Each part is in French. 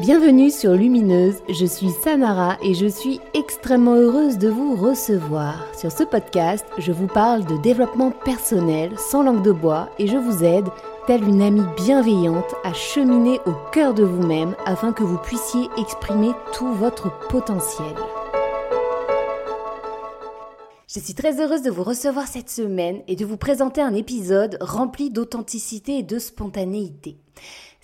Bienvenue sur Lumineuse, je suis Samara et je suis extrêmement heureuse de vous recevoir. Sur ce podcast, je vous parle de développement personnel sans langue de bois et je vous aide, telle une amie bienveillante, à cheminer au cœur de vous-même afin que vous puissiez exprimer tout votre potentiel. Je suis très heureuse de vous recevoir cette semaine et de vous présenter un épisode rempli d'authenticité et de spontanéité.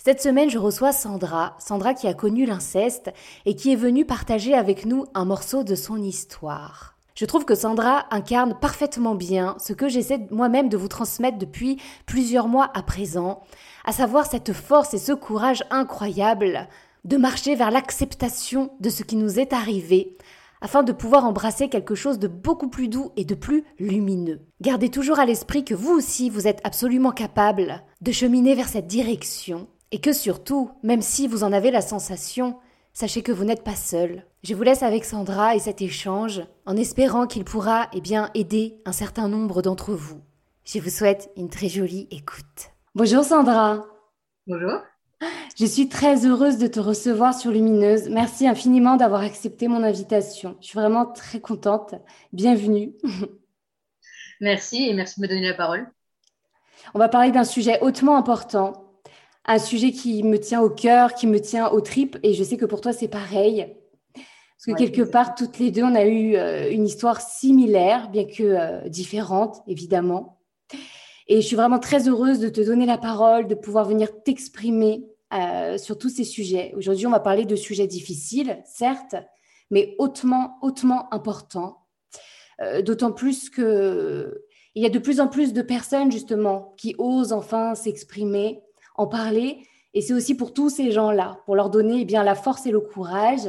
Cette semaine, je reçois Sandra, Sandra qui a connu l'inceste et qui est venue partager avec nous un morceau de son histoire. Je trouve que Sandra incarne parfaitement bien ce que j'essaie moi-même de vous transmettre depuis plusieurs mois à présent, à savoir cette force et ce courage incroyable de marcher vers l'acceptation de ce qui nous est arrivé, afin de pouvoir embrasser quelque chose de beaucoup plus doux et de plus lumineux. Gardez toujours à l'esprit que vous aussi, vous êtes absolument capable de cheminer vers cette direction et que surtout, même si vous en avez la sensation, sachez que vous n'êtes pas seul. Je vous laisse avec Sandra et cet échange en espérant qu'il pourra eh bien, aider un certain nombre d'entre vous. Je vous souhaite une très jolie écoute. Bonjour Sandra. Bonjour. Je suis très heureuse de te recevoir sur Lumineuse. Merci infiniment d'avoir accepté mon invitation. Je suis vraiment très contente. Bienvenue. Merci et merci de me donner la parole. On va parler d'un sujet hautement important, un sujet qui me tient au cœur, qui me tient aux tripes, et je sais que pour toi c'est pareil. Parce que quelque part, toutes les deux, on a eu euh, une histoire similaire, bien que euh, différente, évidemment. Et je suis vraiment très heureuse de te donner la parole, de pouvoir venir t'exprimer euh, sur tous ces sujets. Aujourd'hui, on va parler de sujets difficiles, certes, mais hautement, hautement importants. D'autant plus que il y a de plus en plus de personnes justement qui osent enfin s'exprimer, en parler. Et c'est aussi pour tous ces gens-là, pour leur donner eh bien la force et le courage.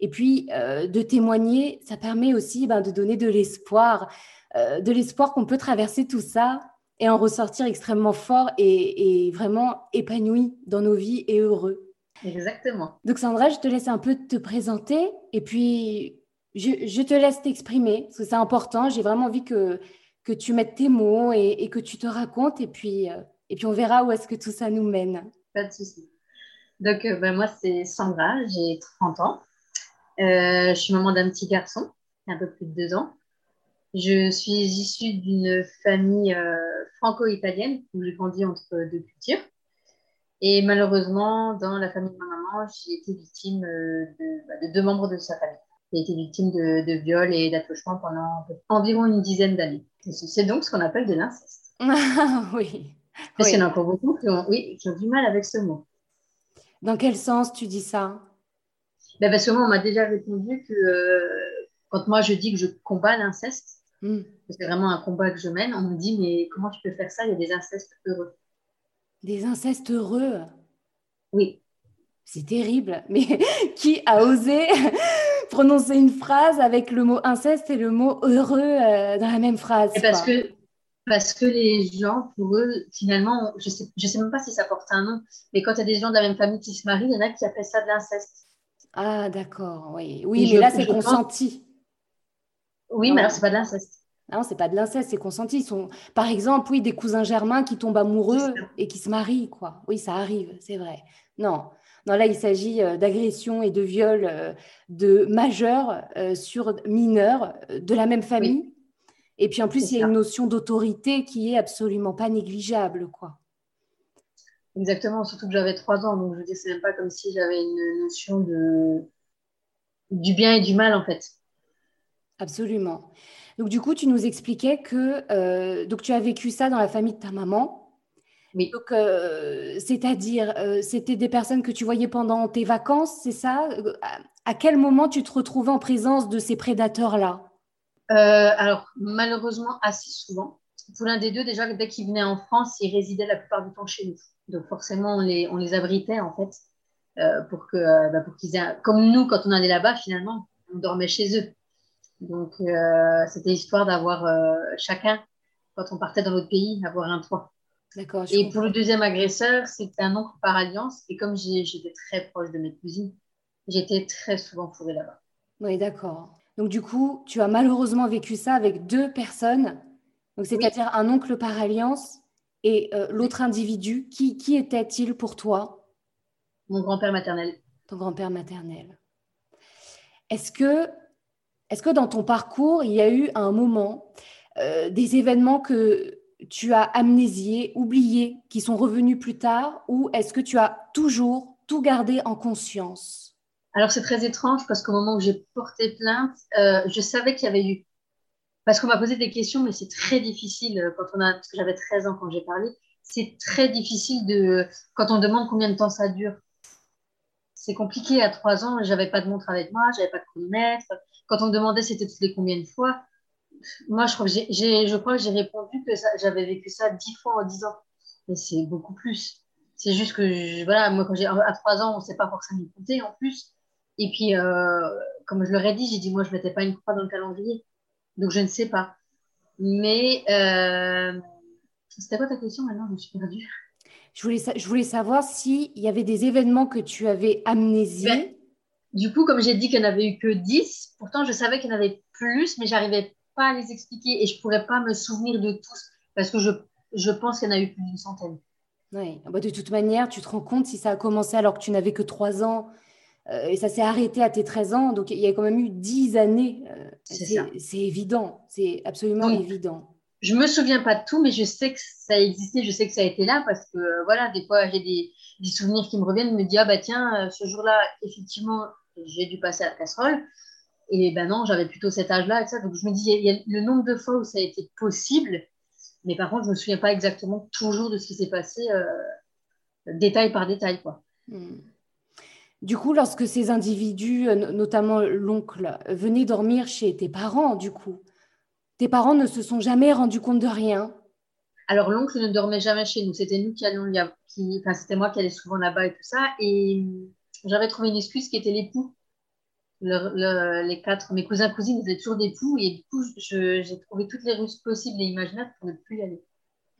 Et puis euh, de témoigner, ça permet aussi ben, de donner de l'espoir, de l'espoir qu'on peut traverser tout ça et en ressortir extrêmement fort et, vraiment épanoui dans nos vies et heureux. Exactement. Donc Sandra, je te laisse un peu te présenter et puis je, te laisse t'exprimer parce que c'est important. J'ai vraiment envie que, que tu mettes tes mots et, que tu te racontes et puis, euh, et puis on verra où est-ce que tout ça nous mène. Pas de souci. Donc euh, ben, moi c'est Sandra, j'ai 30 ans. Euh, je suis maman d'un petit garçon, un peu plus de deux ans. Je suis issue d'une famille euh, franco-italienne où j'ai grandi entre deux cultures. Et malheureusement, dans la famille de ma maman, j'ai été victime euh, bah, de, deux membres de sa famille. J'ai été victime de, de viol et d'attouchement pendant environ une dizaine d'années. C'est donc ce qu'on appelle de l'inceste. oui. Parce qu'il y en a encore beaucoup qui ont, oui, qui ont du mal avec ce mot. Dans quel sens tu dis ça? Ben Parce que moi, on m'a déjà répondu que euh, quand moi je dis que je combats l'inceste, Mm. C'est vraiment un combat que je mène. On me dit, mais comment tu peux faire ça? Il y a des incestes heureux. Des incestes heureux? Oui. C'est terrible. Mais qui a osé prononcer une phrase avec le mot inceste et le mot heureux euh, dans la même phrase parce que, parce que les gens, pour eux, finalement, je ne sais, je sais même pas si ça porte un nom, mais quand il y a des gens de la même famille qui se marient, il y en a qui appellent ça de l'inceste. Ah, d'accord, oui. Oui, mais là, c'est consenti. Oui, mais alors c'est pas de l'inceste. Non, c'est pas de l'inceste, c'est consenti. Ils sont, par exemple, oui, des cousins germains qui tombent amoureux et qui se marient, quoi. Oui, ça arrive, c'est vrai. Non, non, là, il s'agit euh, d'agression et de viol euh, de majeurs euh, sur mineurs de la même famille. Et puis en plus, il y a une notion d'autorité qui est absolument pas négligeable, quoi. Exactement, surtout que j'avais trois ans, donc je veux dire, c'est même pas comme si j'avais une notion de du bien et du mal, en fait. Absolument. Donc, du coup, tu nous expliquais que euh, donc, tu as vécu ça dans la famille de ta maman. Oui. Donc, euh, c'est-à-dire, euh, c'était des personnes que tu voyais pendant tes vacances, c'est ça? À quel moment tu te retrouvais en présence de ces prédateurs-là? Alors, malheureusement, assez souvent. Pour l'un des deux, déjà, dès qu'ils venaient en France, ils résidaient la plupart du temps chez nous. Donc, forcément, on les, on les abritait, en fait, pour que, bah, pour qu'ils aient... Comme nous, quand on allait là-bas, finalement, on dormait chez eux. Donc, euh, c'était histoire d'avoir euh, chacun, quand on partait dans notre pays, avoir un toit. D'accord. Et pour le deuxième agresseur, c'était un oncle par alliance. Et comme j'étais très proche de mes cousines, j'étais très souvent fourrée là-bas. Oui, d'accord. Donc, du coup, tu as malheureusement vécu ça avec deux personnes. Donc, c'est-à-dire un oncle par alliance et euh, l'autre individu. Qui, qui était-il pour toi? Mon grand-père maternel. ton grand-père maternel. Est-ce que, est que dans ton parcours, il y a eu un moment, euh, des événements que tu as amnésiés, oubliés, qui sont revenus plus tard, ou est-ce que tu as toujours tout gardé en conscience? Alors c'est très étrange parce qu'au moment où j'ai porté plainte, euh, je savais qu'il y avait eu parce qu'on m'a posé des questions, mais c'est très difficile euh, quand on a, parce que j'avais 13 ans quand j'ai parlé, c'est très difficile de, quand on demande combien de temps ça dure. C'est compliqué à 3 ans, j'avais pas de montre avec moi, j'avais pas de chronomètre. Quand on me demandait c'était toutes les combien de fois, moi je crois que j'ai, je crois que j'ai répondu que j'avais vécu ça 10 fois en 10 ans. Mais c'est beaucoup plus. C'est juste que, voilà, moi quand j'ai, à 3 ans, on sait pas forcément compter en plus. Et puis, euh, comme je leur ai dit, j'ai dit, moi je mettais pas une croix dans le calendrier. Donc, je ne sais pas. Mais euh, c'était quoi ta question maintenant Je me suis perdue. Je voulais, je voulais savoir s'il y avait des événements que tu avais amnésiés. Ben, du coup, comme j'ai dit qu'il n'y en avait eu que 10, pourtant je savais qu'il y en avait plus, mais j'arrivais pas à les expliquer et je ne pourrais pas me souvenir de tous parce que je, je pense qu'il y en a eu plus d'une centaine. Oui, ah bah, de toute manière, tu te rends compte si ça a commencé alors que tu n'avais que 3 ans et ça s'est arrêté à tes 13 ans, donc il y a quand même eu 10 années. Euh, c'est évident, c'est absolument évident. Je me souviens pas de tout, mais je sais que ça a existé, je sais que ça a été là parce que euh, voilà, des fois j'ai des, souvenirs qui me reviennent, me dire ah bah tiens, ce jour-là, effectivement, j'ai dû passer à la casserole. Et ben non, j'avais plutôt cet âge-là et ça. Donc je me dis, il y, a le nombre de fois où ça a été possible, mais par contre, je me souviens pas exactement toujours de ce qui s'est passé, détail par détail, quoi. Hmm. Du coup, lorsque ces individus, euh, notamment l'oncle, venaient dormir chez tes parents, du coup, tes parents ne se sont jamais rendus compte de rien Alors, l'oncle ne dormait jamais chez nous. C'était nous qui allions, qui, enfin, c'était moi qui allais souvent là-bas et tout ça. Et j'avais trouvé une excuse qui était l'époux. les quatre, mes cousins cousines étaient toujours des poux et du coup j'ai trouvé toutes les ruses possibles et imaginables pour ne plus y aller.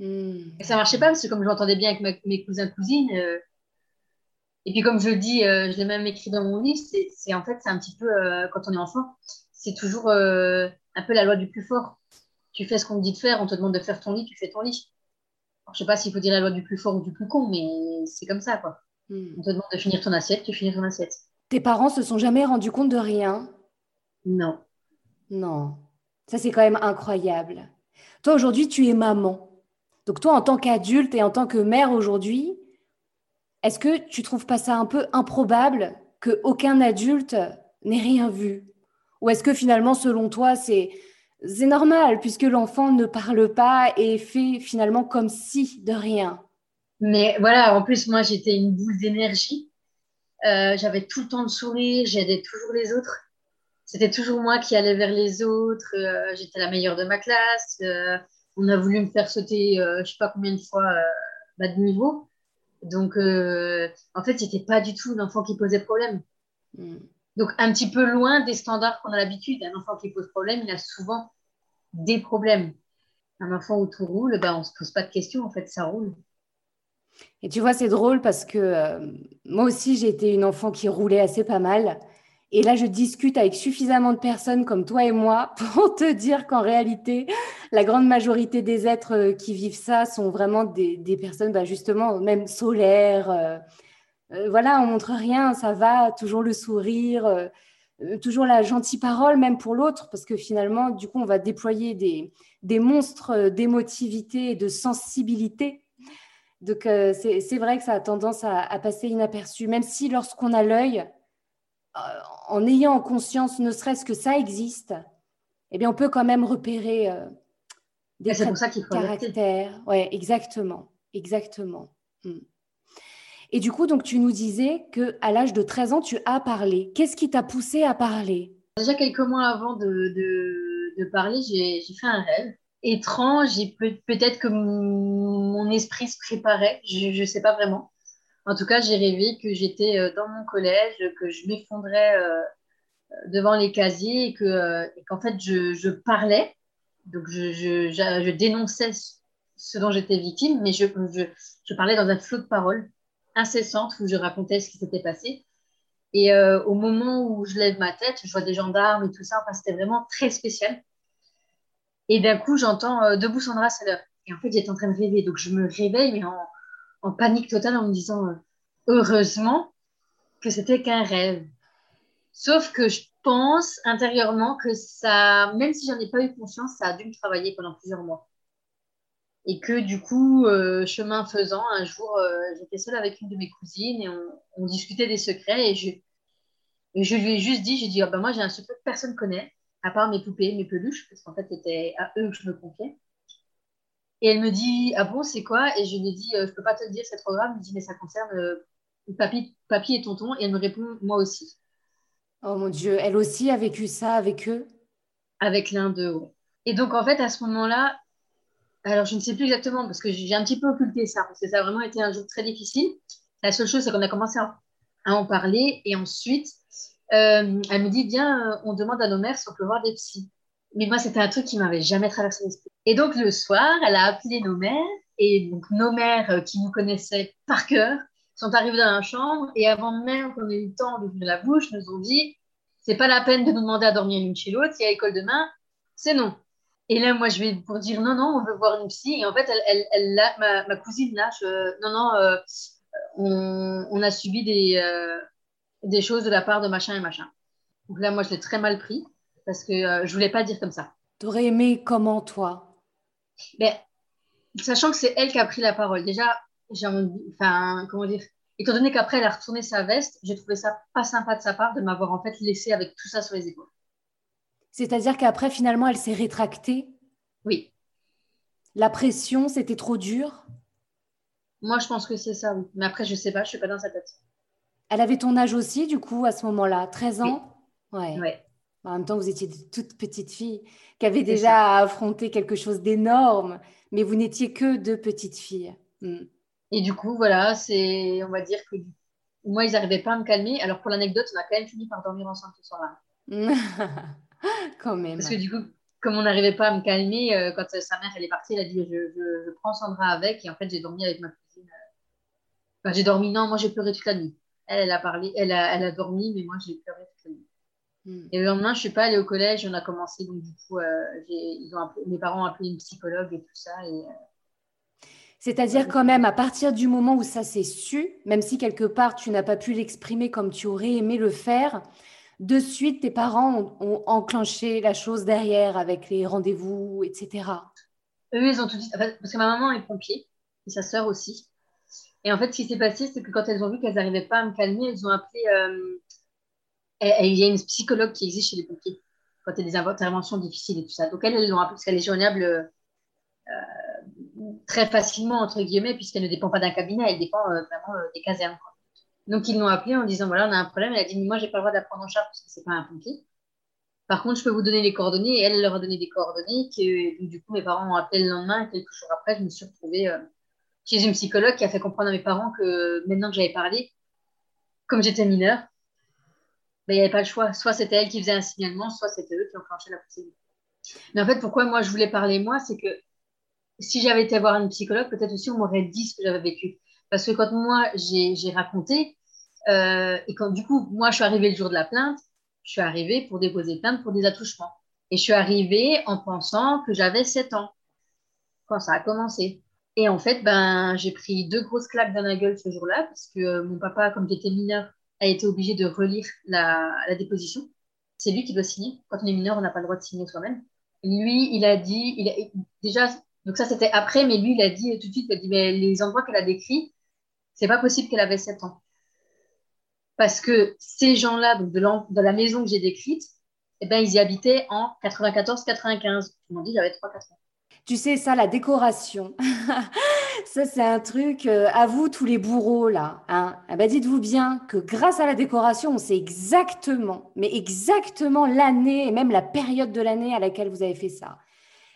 Hmm. Et ça marchait pas parce que comme je m'entendais bien avec mes cousins cousines, euh, et puis, comme je le dis, euh, je l'ai même écrit dans mon livre, c'est en fait, c'est un petit peu, euh, quand on est enfant, c'est toujours euh, un peu la loi du plus fort. Tu fais ce qu'on te dit de faire, on te demande de faire ton lit, tu fais ton lit. Alors, je sais pas s'il faut dire la loi du plus fort ou du plus con, mais c'est comme ça, quoi. Hmm. On te demande de finir ton assiette, tu finis ton assiette. Tes parents se sont jamais rendus compte de rien? Non. Non. Ça, c'est quand même incroyable. Toi, aujourd'hui, tu es maman. Donc, toi, en tant qu'adulte et en tant que mère aujourd'hui, est-ce que tu trouves pas ça un peu improbable qu'aucun adulte n'ait rien vu? Ou est-ce que finalement, selon toi, c'est normal puisque l'enfant ne parle pas et fait finalement comme si de rien? Mais voilà, en plus, moi, j'étais une boule d'énergie. Euh, j'avais tout le temps le sourire, j'aidais toujours les autres. C'était toujours moi qui allais vers les autres. Euh, j'étais la meilleure de ma classe. Euh, on a voulu me faire sauter, je sais pas combien de fois, bas de niveau. Donc, euh, en fait, c'était pas du tout l'enfant qui posait problème. Hmm. Donc, un petit peu loin des standards qu'on a l'habitude. Un enfant qui pose problème, il a souvent des problèmes. Un enfant où tout roule, ben, on ne se pose pas de questions, en fait, ça roule. Et tu vois, c'est drôle parce que euh, moi aussi, j'ai été une enfant qui roulait assez pas mal. Et là, je discute avec suffisamment de personnes comme toi et moi pour te dire qu'en réalité, la grande majorité des êtres euh, qui vivent ça sont vraiment des, personnes, bah, justement, même solaires. Euh, euh, voilà, on montre rien, ça va, toujours le sourire, toujours la gentille parole, même pour l'autre, parce que finalement, du coup, on va déployer des, des monstres d'émotivité et de sensibilité. Donc, c'est vrai que ça a tendance à, à passer inaperçu, même si lorsqu'on a l'œil, en ayant conscience, ne serait-ce que ça existe, eh bien, on peut quand même repérer euh, des traits de caractère. Oui, exactement, exactement. Hmm. Et du coup, donc, tu nous disais que à l'âge de 13 ans, tu as parlé. Qu'est-ce qui t'a poussé à parler? Déjà quelques mois avant de, de, parler, j'ai fait un rêve étrange et peut-être que mon, esprit se préparait. Je ne sais pas vraiment. En tout cas, j'ai rêvé que j'étais euh, dans mon collège, que je m'effondrais euh, devant les casiers et euh, qu'en fait, je, parlais. Donc, je, dénonçais ce dont j'étais victime, mais je, parlais dans un flot de paroles incessantes où je racontais ce qui s'était passé. Et au moment où je lève ma tête, je vois des gendarmes et tout ça. Enfin, c'était vraiment très spécial. Et d'un coup, j'entends Debout Sandra, c'est l'heure. Et en fait, j'étais en train de rêver. Donc, je me réveille, mais en, en panique totale en me disant euh, heureusement que c'était qu'un rêve. Sauf que je pense intérieurement que ça, même si j'en ai pas eu conscience, ça a dû me travailler pendant plusieurs mois. Et que du coup, euh, chemin faisant, un jour, euh, j'étais seule avec une de mes cousines et on, discutait des secrets et je, je lui ai juste dit, j'ai dit, ah ben moi j'ai un secret que personne connaît, à part mes poupées, mes peluches, parce qu'en fait c'était à eux que je me confiais. Et elle me dit, ah bon, c'est quoi? Et je lui ai dit, euh, je peux pas te le dire, c'est trop grave. Elle me dit, mais ça concerne papy, papy et tonton. Et elle me répond, moi aussi. Oh mon Dieu, elle aussi a vécu ça avec eux? Avec l'un d'eux, Et donc, en fait, à ce moment-là, alors je ne sais plus exactement parce que j'ai un petit peu occulté ça, parce que ça a vraiment été un jour très difficile. La seule chose, c'est qu'on a commencé à, en parler et ensuite, euh, elle me dit Viens, euh, on demande à nos mères si on peut voir des psys. Mais moi, c'était un truc qui m'avait jamais traversé l'esprit. Et donc, le soir, elle a appelé nos mères et donc nos mères euh, qui nous connaissaient par cœur sont arrivés dans la chambre et avant même qu'on ait eu le temps d'ouvrir la bouche, nous ont dit c'est pas la peine de nous demander à dormir l'une chez l'autre, il y a école demain, c'est non. Et là, moi, je vais pour dire non, non, on veut voir une psy. Et en fait, elle, ma, cousine lâche non, non, euh, on, a subi euh, des choses de la part de machin et machin. Donc là, moi, je l'ai très mal pris parce que euh, je voulais pas dire comme ça. T'aurais aimé comment, toi? Ben, Sachant que c'est elle qui a pris la parole. Déjà, enfin, comment dire, étant donné qu'après elle a retourné sa veste, j'ai trouvé ça pas sympa de sa part de m'avoir en fait laissé avec tout ça sur les épaules. C'est-à-dire qu'après, finalement, elle s'est rétractée? Oui. La pression, c'était trop dur? Moi, je pense que c'est ça, oui. Mais après, je sais pas, je suis pas dans sa tête. Elle avait ton âge aussi, du coup, à ce moment-là? 13 ans? Oui. Ouais. ouais. En même temps, vous étiez de toute petite fille qui avait déjà affronté quelque chose d'énorme, mais vous n'étiez que deux petites filles. Hmm. Et du coup, voilà, c'est, on va dire que moi, ils n'arrivaient pas à me calmer. Alors, pour l'anecdote, on a quand même fini par dormir ensemble ce soir-là. quand même. Parce que du coup, comme on n'arrivait pas à me calmer, euh, quand sa mère elle est partie, elle a dit je, je, prends Sandra avec. Et en fait, j'ai dormi avec ma cousine. Euh. Enfin, j'ai dormi, non, moi j'ai pleuré toute la nuit. Elle, elle a parlé, elle a, elle a dormi, mais moi j'ai pleuré toute la nuit. Hmm. Et le lendemain, je suis pas allée au collège, on a commencé, donc du coup, euh, ils ont mes parents ont appelé une psychologue et tout ça. Et, c'est-à-dire quand même, à partir du moment où ça s'est su, même si quelque part tu n'as pas pu l'exprimer comme tu aurais aimé le faire, de suite tes parents ont, enclenché la chose derrière avec les rendez-vous, etc. Eux, ils ont tout dit. Parce que ma maman est pompier et sa sœur aussi. Et en fait, ce qui s'est passé, c'est que quand elles ont vu qu'elles n'arrivaient pas à me calmer, elles ont appelé. Euh, il y a une psychologue qui existe chez les pompiers quand il y a des interventions difficiles et tout ça. Donc, elles, elles l'ont appelée parce qu'elle est joignable. Euh, très facilement, entre guillemets, puisqu'elle ne dépend pas d'un cabinet, elle dépend euh, vraiment euh, des casernes. Donc, ils l'ont appelée en disant voilà, on a un problème. Elle a dit moi, j'ai pas le droit d'apprendre en charge parce que c'est pas un pompier. Par contre, je peux vous donner les coordonnées. Et elle, leur a donné des coordonnées. Que, du coup, mes parents ont appelé le lendemain. Et quelques jours après, je me suis retrouvée chez une psychologue qui a fait comprendre à mes parents que maintenant que j'avais parlé, comme j'étais mineure, ben, il n'y avait pas le choix. Soit c'était elle qui faisait un signalement, soit c'était eux qui enclenchaient la procédure. Mais en fait, pourquoi moi je voulais parler moi, c'est que si j'avais été voir une psychologue, peut-être aussi on m'aurait dit ce que j'avais vécu. Parce que quand moi j'ai raconté, euh, et quand du coup, moi je suis arrivée le jour de la plainte, je suis arrivée pour déposer plainte pour des attouchements. Et je suis arrivée en pensant que j'avais 7 ans quand ça a commencé. Et en fait, ben, j'ai pris deux grosses claques dans la gueule ce jour-là, parce que euh, mon papa, comme j'étais mineur, a été obligé de relire la, déposition. C'est lui qui doit signer. Quand on est mineur, on n'a pas le droit de signer soi-même. Lui, il a dit, il a, déjà, donc ça, c'était après, mais lui, il a dit tout de suite, il a dit, mais les endroits qu'elle a décrits, c'est pas possible qu'elle avait 7 ans. Parce que ces gens-là, donc de, la maison que j'ai décrite, eh ben, ils y habitaient en 94-95. Ils m'ont dit, j'avais 3-4 ans. Tu sais, ça, la décoration, ça, c'est un truc, euh, à vous, tous les bourreaux, là. Hein. Eh ben, dites-vous bien que grâce à la décoration, on sait exactement, mais exactement l'année et même la période de l'année à laquelle vous avez fait ça.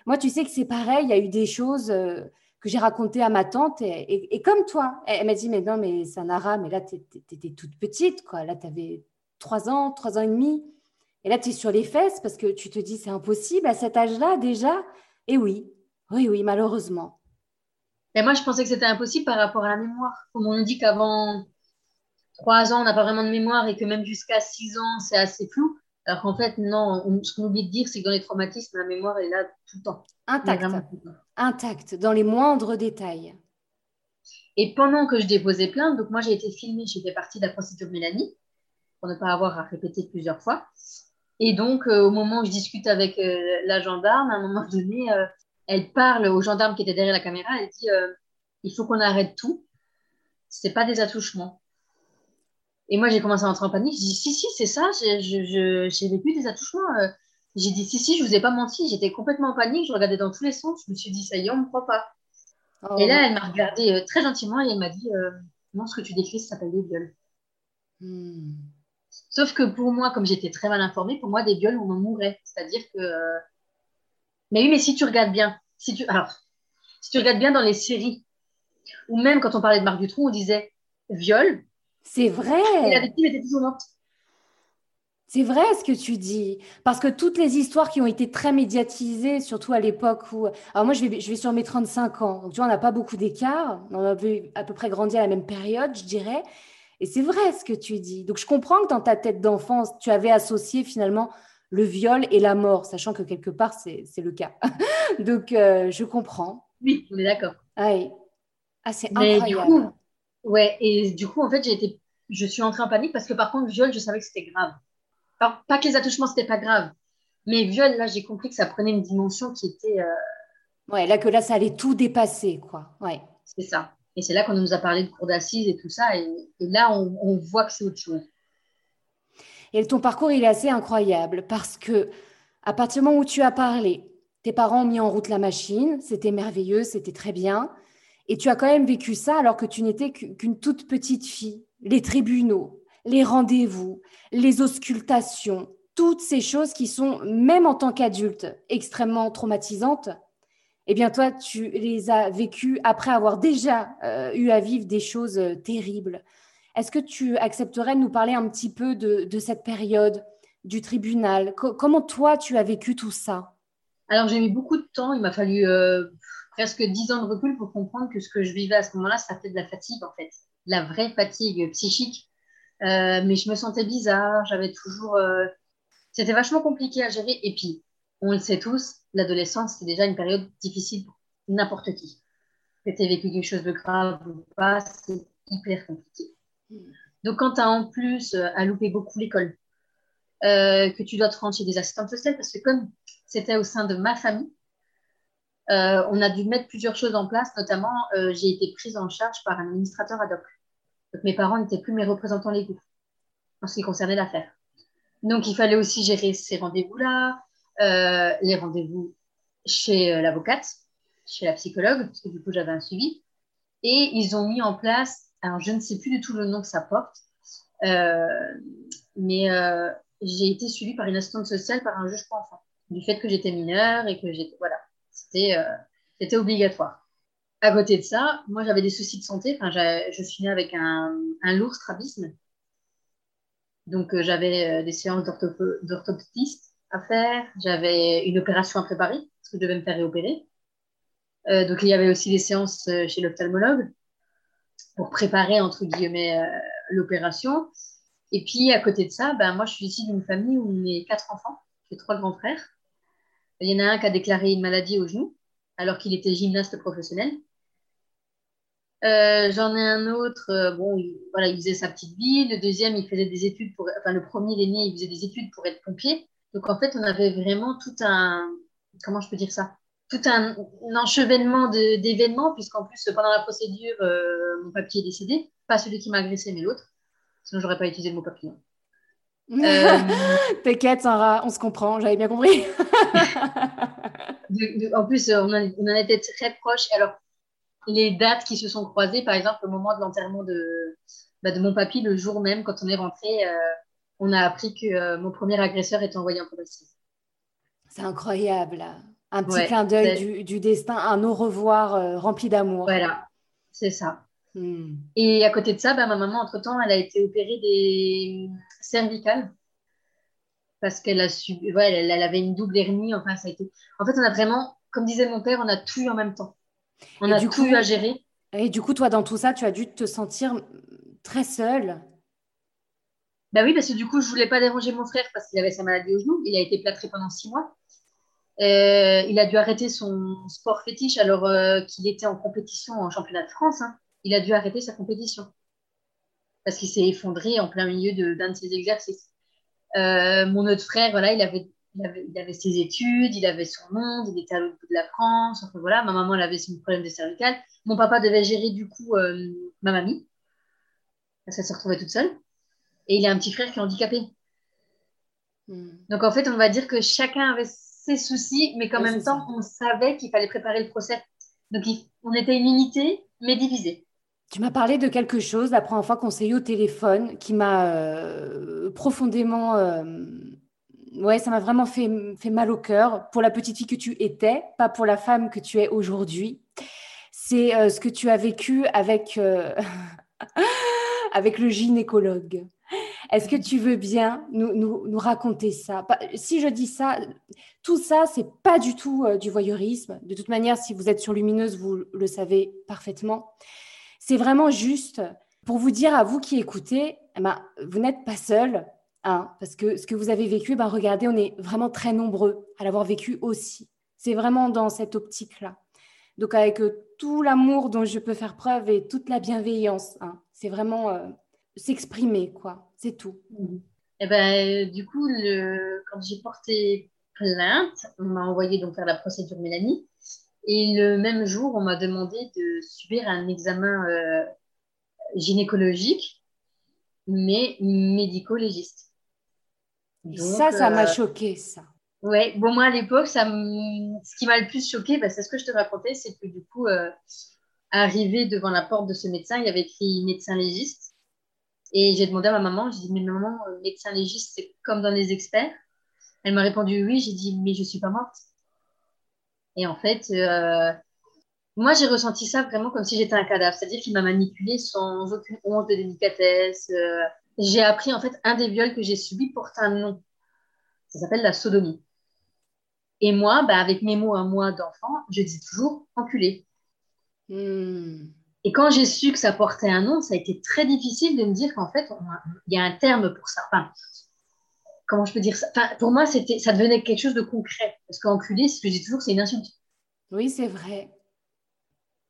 Moi, tu sais que c'est pareil, il y a eu des choses euh, que j'ai racontées à ma tante. Et, comme toi, elle, m'a dit, mais non, mais Sanara, mais là, tu étais toute petite, quoi. Là, tu avais 3 ans, 3 ans et demi. Et là, tu es sur les fesses parce que tu te dis, c'est impossible à cet âge-là déjà. Et oui, oui, oui, malheureusement. Et moi, je pensais que c'était impossible par rapport à la mémoire. Comme on dit qu'avant 3 ans, on n'a pas vraiment de mémoire et que même jusqu'à 6 ans, c'est assez flou. Alors qu'en fait, non, ce qu'on oublie de dire, c'est que dans les traumatismes, la mémoire est là tout le temps. Intacte. Intacte, dans les moindres détails. Et pendant que je déposais plainte, donc moi j'ai été filmée, j'étais partie de la procédure Mélanie, pour ne pas avoir à répéter plusieurs fois. Et donc, euh, au moment où je discute avec euh, la gendarme, à un moment donné, euh, elle parle au gendarme qui était derrière la caméra, elle dit il faut qu'on arrête tout. Ce n'est pas des attouchements. Et moi, j'ai commencé à entrer en panique. Je dis si, si, c'est ça, j'ai vécu des attouchements. J'ai dit si, si, je vous ai pas menti. J'étais complètement en panique, je regardais dans tous les sens. Je me suis dit ça y est, on me croit pas. Oh. Et là, elle m'a regardé très gentiment et elle m'a dit non, ce que tu décris, ça s'appelle des viols. Hmm. Sauf que pour moi, comme j'étais très mal informée, pour moi, des viols, on en mourait. C'est-à-dire que. Euh, mais oui, mais si tu regardes bien, si tu, alors, si tu regardes bien dans les séries, ou même quand on parlait de Marc Dutroux, on disait viol. C'est vrai. Et la victime était toujours morte. C'est vrai ce que tu dis, parce que toutes les histoires qui ont été très médiatisées, surtout à l'époque où... Alors moi, je vais, je vais sur mes 35 ans, donc tu vois, on n'a pas beaucoup d'écart, on a à peu près grandi à la même période, je dirais. Et c'est vrai ce que tu dis. Donc je comprends que dans ta tête d'enfance, tu avais associé finalement le viol et la mort, sachant que quelque part, c'est le cas. Donc euh, je comprends. Oui, on est d'accord. Ah, ah c'est incroyable. Du coup, ouais, et du coup, en fait, j'ai été, je suis entrée en panique parce que par contre, viol, je savais que c'était grave. pas que les attouchements, c'était pas grave. Mais viol, là, j'ai compris que ça prenait une dimension qui était. Euh, ouais, là, que là, ça allait tout dépasser, quoi. Ouais. C'est ça. Et c'est là qu'on nous a parlé de cours d'assises et tout ça. Et, là, on, voit que c'est autre chose. Et ton parcours, il est assez incroyable parce que à partir du moment où tu as parlé, tes parents ont mis en route la machine, c'était merveilleux, c'était très bien. Et tu as quand même vécu ça alors que tu n'étais qu'une toute petite fille. Les tribunaux, les rendez-vous, les auscultations, toutes ces choses qui sont, même en tant qu'adulte, extrêmement traumatisantes eh bien toi, tu les as vécues après avoir déjà euh, eu à vivre des choses euh, terribles. Est-ce que tu accepterais de nous parler un petit peu de, cette période du tribunal? Comment toi, tu as vécu tout ça? Alors j'ai mis beaucoup de temps, il m'a fallu euh, presque dix ans de recul pour comprendre que ce que je vivais à ce moment-là, ça fait de la fatigue en fait, la vraie fatigue psychique. mais je me sentais bizarre, j'avais toujours... C'était vachement compliqué à gérer. Et puis, on le sait tous, l'adolescence, c'est déjà une période difficile pour n'importe qui. Que tu aies vécu quelque chose de grave ou pas, c'est hyper compliqué. Donc, quand tu as en plus euh, à louper beaucoup l'école, euh, que tu dois te rendre chez des assistantes sociales, parce que comme c'était au sein de ma famille, euh, on a dû mettre plusieurs choses en place, notamment j'ai été prise en charge par un administrateur ad hoc. Donc mes parents n'étaient plus mes représentants légaux en ce qui concernait l'affaire. Donc il fallait aussi gérer ces rendez-vous-là, les rendez-vous chez l'avocate, chez la psychologue, parce que du coup j'avais un suivi. Et ils ont mis en place, alors je ne sais plus du tout le nom que ça porte, euh, mais j'ai été suivie par une assistante sociale, par un juge pour enfants, du fait que j'étais mineure et que j'étais. Voilà, c'était obligatoire. À côté de ça, moi j'avais des soucis de santé. Enfin, je suis née avec un, un lourd strabisme. Donc j'avais des séances d'orthoptiste à faire, j'avais une opération à préparer, parce que je devais me faire réopérer. Euh, donc, il y avait aussi des séances euh, chez l'ophtalmologue pour préparer, entre guillemets, euh, l'opération. Et puis, à côté de ça, ben, moi, je suis ici d'une famille où on est quatre enfants. J'ai trois grands frères. Il y en a un qui a déclaré une maladie au genou, alors qu'il était gymnaste professionnel. J'en ai un autre, bon, il, voilà, il faisait sa petite vie. Le deuxième, il faisait des études pour, enfin, le premier, l'aîné, il faisait des études pour être pompier. Donc en fait, on avait vraiment tout un, comment je peux dire ça? Tout un, enchevênement d'événements, puisqu'en plus, pendant la procédure, euh, mon papier est décédé. Pas celui qui m'a agressé, mais l'autre. Sinon, j'aurais pas utilisé le mot papillon. Euh... T'inquiète, Sarah, on se comprend, j'avais bien compris. en plus, on en, on en, était très proches. Alors, les dates qui se sont croisées, par exemple, au moment de l'enterrement de, bah, de mon papy, le jour même, quand on est rentré, euh, on a appris que euh, mon premier agresseur est envoyé en probation. C'est incroyable. Un petit clin d'œil du, destin, un au revoir euh, rempli d'amour. Voilà, c'est ça. Hmm. Et à côté de ça, bah, ma maman, entre-temps, elle a été opérée des cervicales parce qu'elle a su, elle, avait une double hernie. Enfin, ça a été... En fait, on a vraiment, comme disait mon père, on a tout eu en même temps. On a tout eu à gérer. Et du coup, toi, dans tout ça, tu as dû te sentir très seule. Bah oui, parce que du coup, je voulais pas déranger mon frère parce qu'il avait sa maladie au genou. Il a été plâtré pendant six mois. Euh, il a dû arrêter son sport fétiche alors euh, qu'il était en compétition en championnat de France. Hein. il a dû arrêter sa compétition parce qu'il s'est effondré en plein milieu d'un de, ses exercices. Euh, mon autre frère, voilà, il avait, il avait, ses études, il avait son monde, il était à l'autre bout de la France. Enfin, voilà, ma maman elle avait son problème de cervical. Mon papa devait gérer du coup ma mamie parce qu'elle se retrouvait toute seule. Et il a un petit frère qui est handicapé. Hmm. Donc en fait, on va dire que chacun avait ses soucis, mais qu'en même temps, on savait qu'il fallait préparer le procès. Donc on était une unité, mais divisée. Tu m'as parlé de quelque chose la première fois qu'on s'est eu au téléphone qui m'a euh, profondément. Euh, ouais, ça m'a vraiment fait, fait mal au cœur pour la petite fille que tu étais, pas pour la femme que tu es aujourd'hui. C'est euh, ce que tu as vécu avec, avec le gynécologue. Est-ce que tu veux bien nous, nous, raconter ça? Si je dis ça, tout ça, c'est pas du tout du voyeurisme. De toute manière, si vous êtes sur Lumineuse, vous le savez parfaitement. C'est vraiment juste pour vous dire à vous qui écoutez, eh ben, vous n'êtes pas seul, hein, parce que ce que vous avez vécu, ben, regardez, on est vraiment très nombreux à l'avoir vécu aussi. C'est vraiment dans cette optique-là. Donc avec euh, tout l'amour dont je peux faire preuve et toute la bienveillance, hein, c'est vraiment euh, s'exprimer, quoi. C'est tout. Et eh ben, du coup, quand j'ai porté plainte, on m'a envoyé donc faire la procédure Mélanie. Et le même jour, on m'a demandé de subir un examen euh, gynécologique, mais médico-légiste. ça, ça m'a euh, choqué, ça. Ouais, bon, moi à l'époque, ça ce qui m'a le plus choqué, bah, c'est ce que je te racontais, c'est que du coup, euh, arrivé devant la porte de ce médecin, il y avait écrit médecin légiste. Et j'ai demandé à ma maman, j'ai dit, mais maman, médecin légiste, c'est comme dans les experts. Elle m'a répondu oui, j'ai dit, mais je suis pas morte. Et en fait, euh, moi, j'ai ressenti ça vraiment comme si j'étais un cadavre. C'est-à-dire qu'il m'a manipulé sans aucune honte de délicatesse. Euh. j'ai appris, en fait, un des viols que j'ai subi porte un nom. Ça s'appelle la sodomie. Et moi, bah, avec mes mots à moi d'enfant, je dis toujours enculé. Hmm. Et quand j'ai su que ça portait un nom, ça a été très difficile de me dire qu'en fait, il y a un terme pour ça. Enfin, comment je peux dire ça? Pour moi, c'était, ça devenait quelque chose de concret. Parce qu'enculé, ce que je dis toujours, c'est une insulte. Oui, c'est vrai.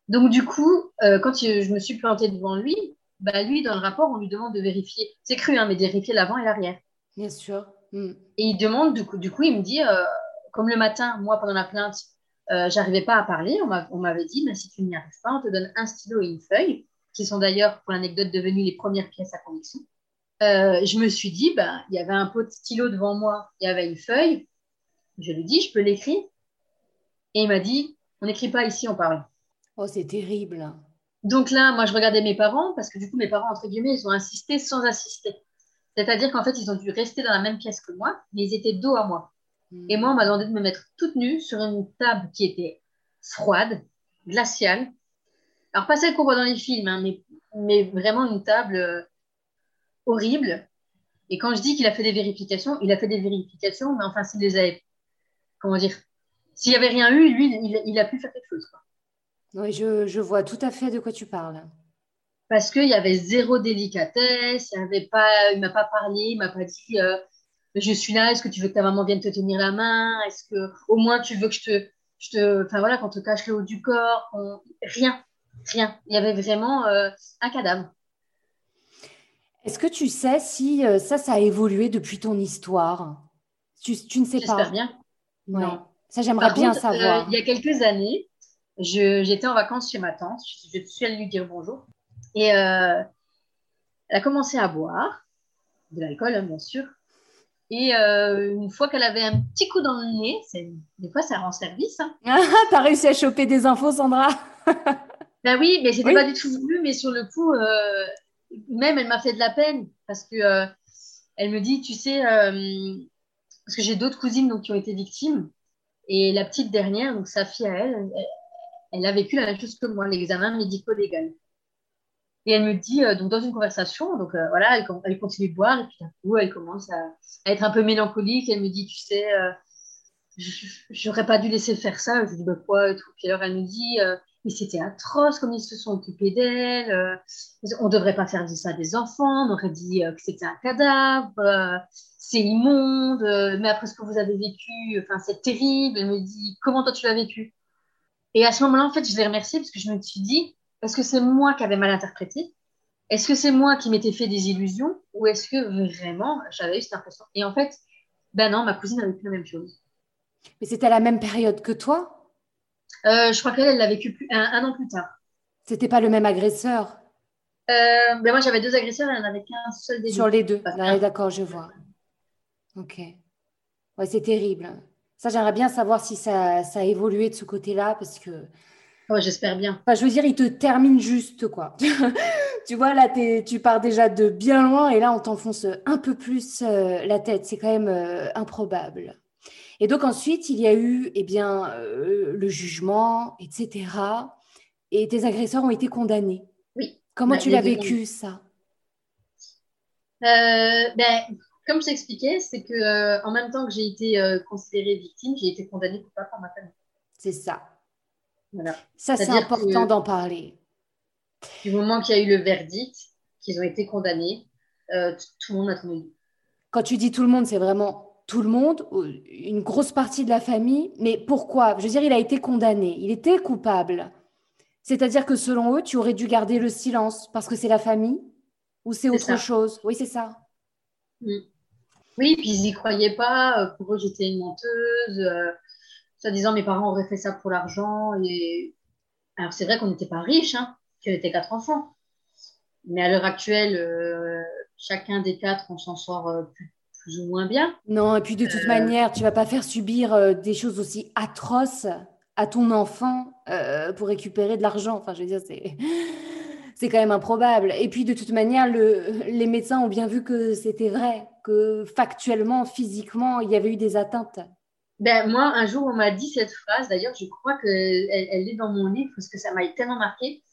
Donc, du coup, euh, quand je me suis plantée devant lui, bah, lui, dans le rapport, on lui demande de vérifier. C'est cru, hein, mais de vérifier l'avant et l'arrière. Bien sûr. Hmm. Et il demande, du coup, du coup il me dit, euh, comme le matin, moi, pendant la plainte, euh, j'arrivais pas à parler, on m'avait dit, bah, si tu n'y arrives pas, on te donne un stylo et une feuille, qui sont d'ailleurs, pour l'anecdote, devenues les premières pièces à conviction. Euh, je me suis dit, bah, il y avait un pot de stylo devant moi, il y avait une feuille. Je lui ai dit, je peux l'écrire Et il m'a dit, on n'écrit pas ici, on parle. Oh, c'est terrible. Donc là, moi, je regardais mes parents, parce que du coup, mes parents, entre guillemets, ils ont insisté sans assister. C'est-à-dire qu'en fait, ils ont dû rester dans la même pièce que moi, mais ils étaient dos à moi. Et moi, on m'a demandé de me mettre toute nue sur une table qui était froide, glaciale. Alors, pas celle qu'on voit dans les films, hein, mais, mais, vraiment une table euh, horrible. Et quand je dis qu'il a fait des vérifications, il a fait des vérifications, mais enfin, s'il les avait, comment dire, s'il n'y avait rien eu, lui, il, a pu faire quelque chose. Oui, je, vois tout à fait de quoi tu parles. Parce qu'il y avait zéro délicatesse, il ne m'a pas parlé, il m'a pas dit, euh, je suis là, est-ce que tu veux que ta maman vienne te tenir la main, est-ce que au moins tu veux que je te, je te, enfin voilà, qu'on te cache le haut du corps, rien, rien. Il y avait vraiment euh, un cadavre. Est-ce que tu sais si euh, ça, ça a évolué depuis ton histoire? Tu, ne sais pas? J'espère bien. Non. Ça, j'aimerais bien euh, savoir. il y a quelques années, j'étais en vacances chez ma tante. Je, suis allée lui dire bonjour. Et elle a commencé à boire, de l'alcool, hein, bien sûr. Et une fois qu'elle avait un petit coup dans le nez, des fois, ça rend service. Hein. Ah, t'as réussi à choper des infos, Sandra? Ben oui, mais c'était pas du tout voulu, mais sur le coup, même elle m'a fait de la peine parce que euh, elle me dit, tu sais, euh, parce que j'ai d'autres cousines donc, qui ont été victimes et la petite dernière, donc sa fille à elle, elle, a vécu la même chose que moi, l'examen médico-légal. Et elle me dit, euh, donc dans une conversation, donc voilà, elle, continue de boire et puis d'un coup, elle commence à, être un peu mélancolique. Elle me dit, tu sais, j'aurais pas dû laisser faire ça. Je dis, bah quoi et tout. Puis alors elle me dit, mais c'était atroce comme ils se sont occupés d'elle. Euh, on ne devrait pas faire ça à des enfants. On aurait dit euh, que c'était un cadavre. Euh, c'est immonde. mais après ce que vous avez vécu, enfin c'est terrible. Elle me dit comment toi tu l'as vécu? Et à ce moment-là, en fait, je l'ai remerciée parce que je me suis dit est-ce que c'est moi qui avais mal interprété Est-ce que c'est moi qui m'étais fait des illusions Ou est-ce que vraiment j'avais eu cette impression Et en fait, ben non, ma cousine a vécu la même chose. Mais c'était à la même période que toi? Euh, Je crois qu'elle, elle l'a vécu un, an plus tard. C'était pas le même agresseur? Euh, ben Moi, j'avais deux agresseurs, elle en avait qu'un seul des Sur les deux, d'accord, je vois. Ok. Ouais, c'est terrible. Ça, j'aimerais bien savoir si ça, ça, a évolué de ce côté-là, parce que... Ouais, j'espère bien. Enfin, je veux dire, il te termine juste, quoi. tu vois, là, tu pars déjà de bien loin, et là, on t'enfonce un peu plus euh, la tête. C'est quand même improbable. Et donc ensuite, il y a eu eh bien, euh, le jugement, etc. Et tes agresseurs ont été condamnés. Oui. Comment bah, tu l'as vécu, ça? Euh, ben, Comme je t'expliquais, c'est que euh, en même temps que j'ai été considérée victime, j'ai été condamnée pour pas par ma famille. C'est ça. Voilà. Ça, c'est important d'en parler. Du moment qu'il y a eu le verdict, qu'ils ont été condamnés, tout le monde a tombé. Quand tu dis tout le monde, c'est vraiment tout le monde, une grosse partie de la famille? Mais pourquoi? Je veux dire, il a été condamné, il était coupable. C'est-à-dire que selon eux, tu aurais dû garder le silence parce que c'est la famille ou c'est autre chose? Oui, c'est ça. Mm. Oui, puis ils n'y croyaient pas. Euh, pour eux, j'étais une menteuse. Euh, disant mes parents auraient fait ça pour l'argent. Et... Alors, c'est vrai qu'on n'était pas riches, hein, qu'on était quatre enfants. Mais à l'heure actuelle, euh, chacun des quatre, on s'en sort plus plus ou moins bien. Non, et puis de toute euh, manière, tu vas pas faire subir euh, des choses aussi atroces à ton enfant euh, pour récupérer de l'argent. Enfin, je veux dire, c'est c'est quand même improbable. Et puis de toute manière, le, les médecins ont bien vu que c'était vrai, que factuellement, physiquement, il y avait eu des atteintes. Ben, moi, un jour, on m'a dit cette phrase, d'ailleurs, je crois qu'elle elle est dans mon livre parce que ça m'a tellement marqué.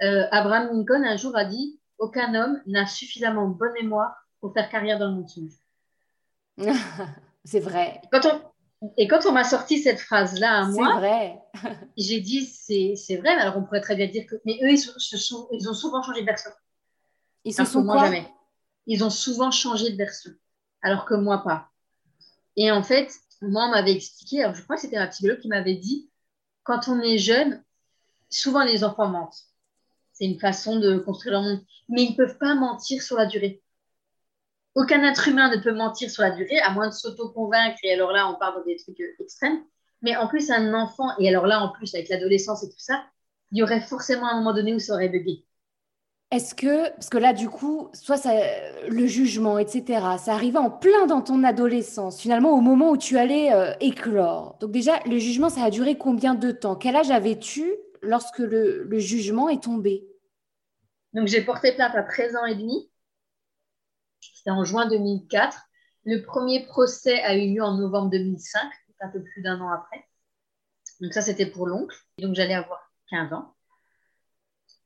Abraham Lincoln, un jour, a dit Aucun homme n'a suffisamment bonne mémoire pour faire carrière dans le mensonge. c'est vrai. Et quand on m'a sorti cette phrase-là à moi, j'ai dit c'est vrai. Alors on pourrait très bien dire que. Mais eux, ils, ils ont souvent changé de version. Ils se sont quoi? jamais. Ils ont souvent changé de version. Alors que moi, pas. Et en fait, moi, on m'avait expliqué, je crois que c'était un psychologue qui m'avait dit quand on est jeune, souvent les enfants mentent. C'est une façon de construire leur monde. Mais ils ne peuvent pas mentir sur la durée. Aucun être humain ne peut mentir sur la durée, à moins de s'auto-convaincre. Et alors là, on parle des trucs euh, extrêmes. Mais en plus, un enfant, et alors là, en plus, avec l'adolescence et tout ça, il y aurait forcément un moment donné où ça aurait bugué. Est-ce que, parce que là, du coup, soit le jugement, etc., ça arrivait en plein dans ton adolescence, finalement, au moment où tu allais euh, éclore. Donc déjà, le jugement, ça a duré combien de temps? Quel âge avais-tu lorsque le, le jugement est tombé? Donc j'ai porté plainte à 13 ans et demi. C'était en juin 2004. Le premier procès a eu lieu en novembre 2005, un peu plus d'un an après. Donc ça, c'était pour l'oncle. Donc j'allais avoir 15 ans.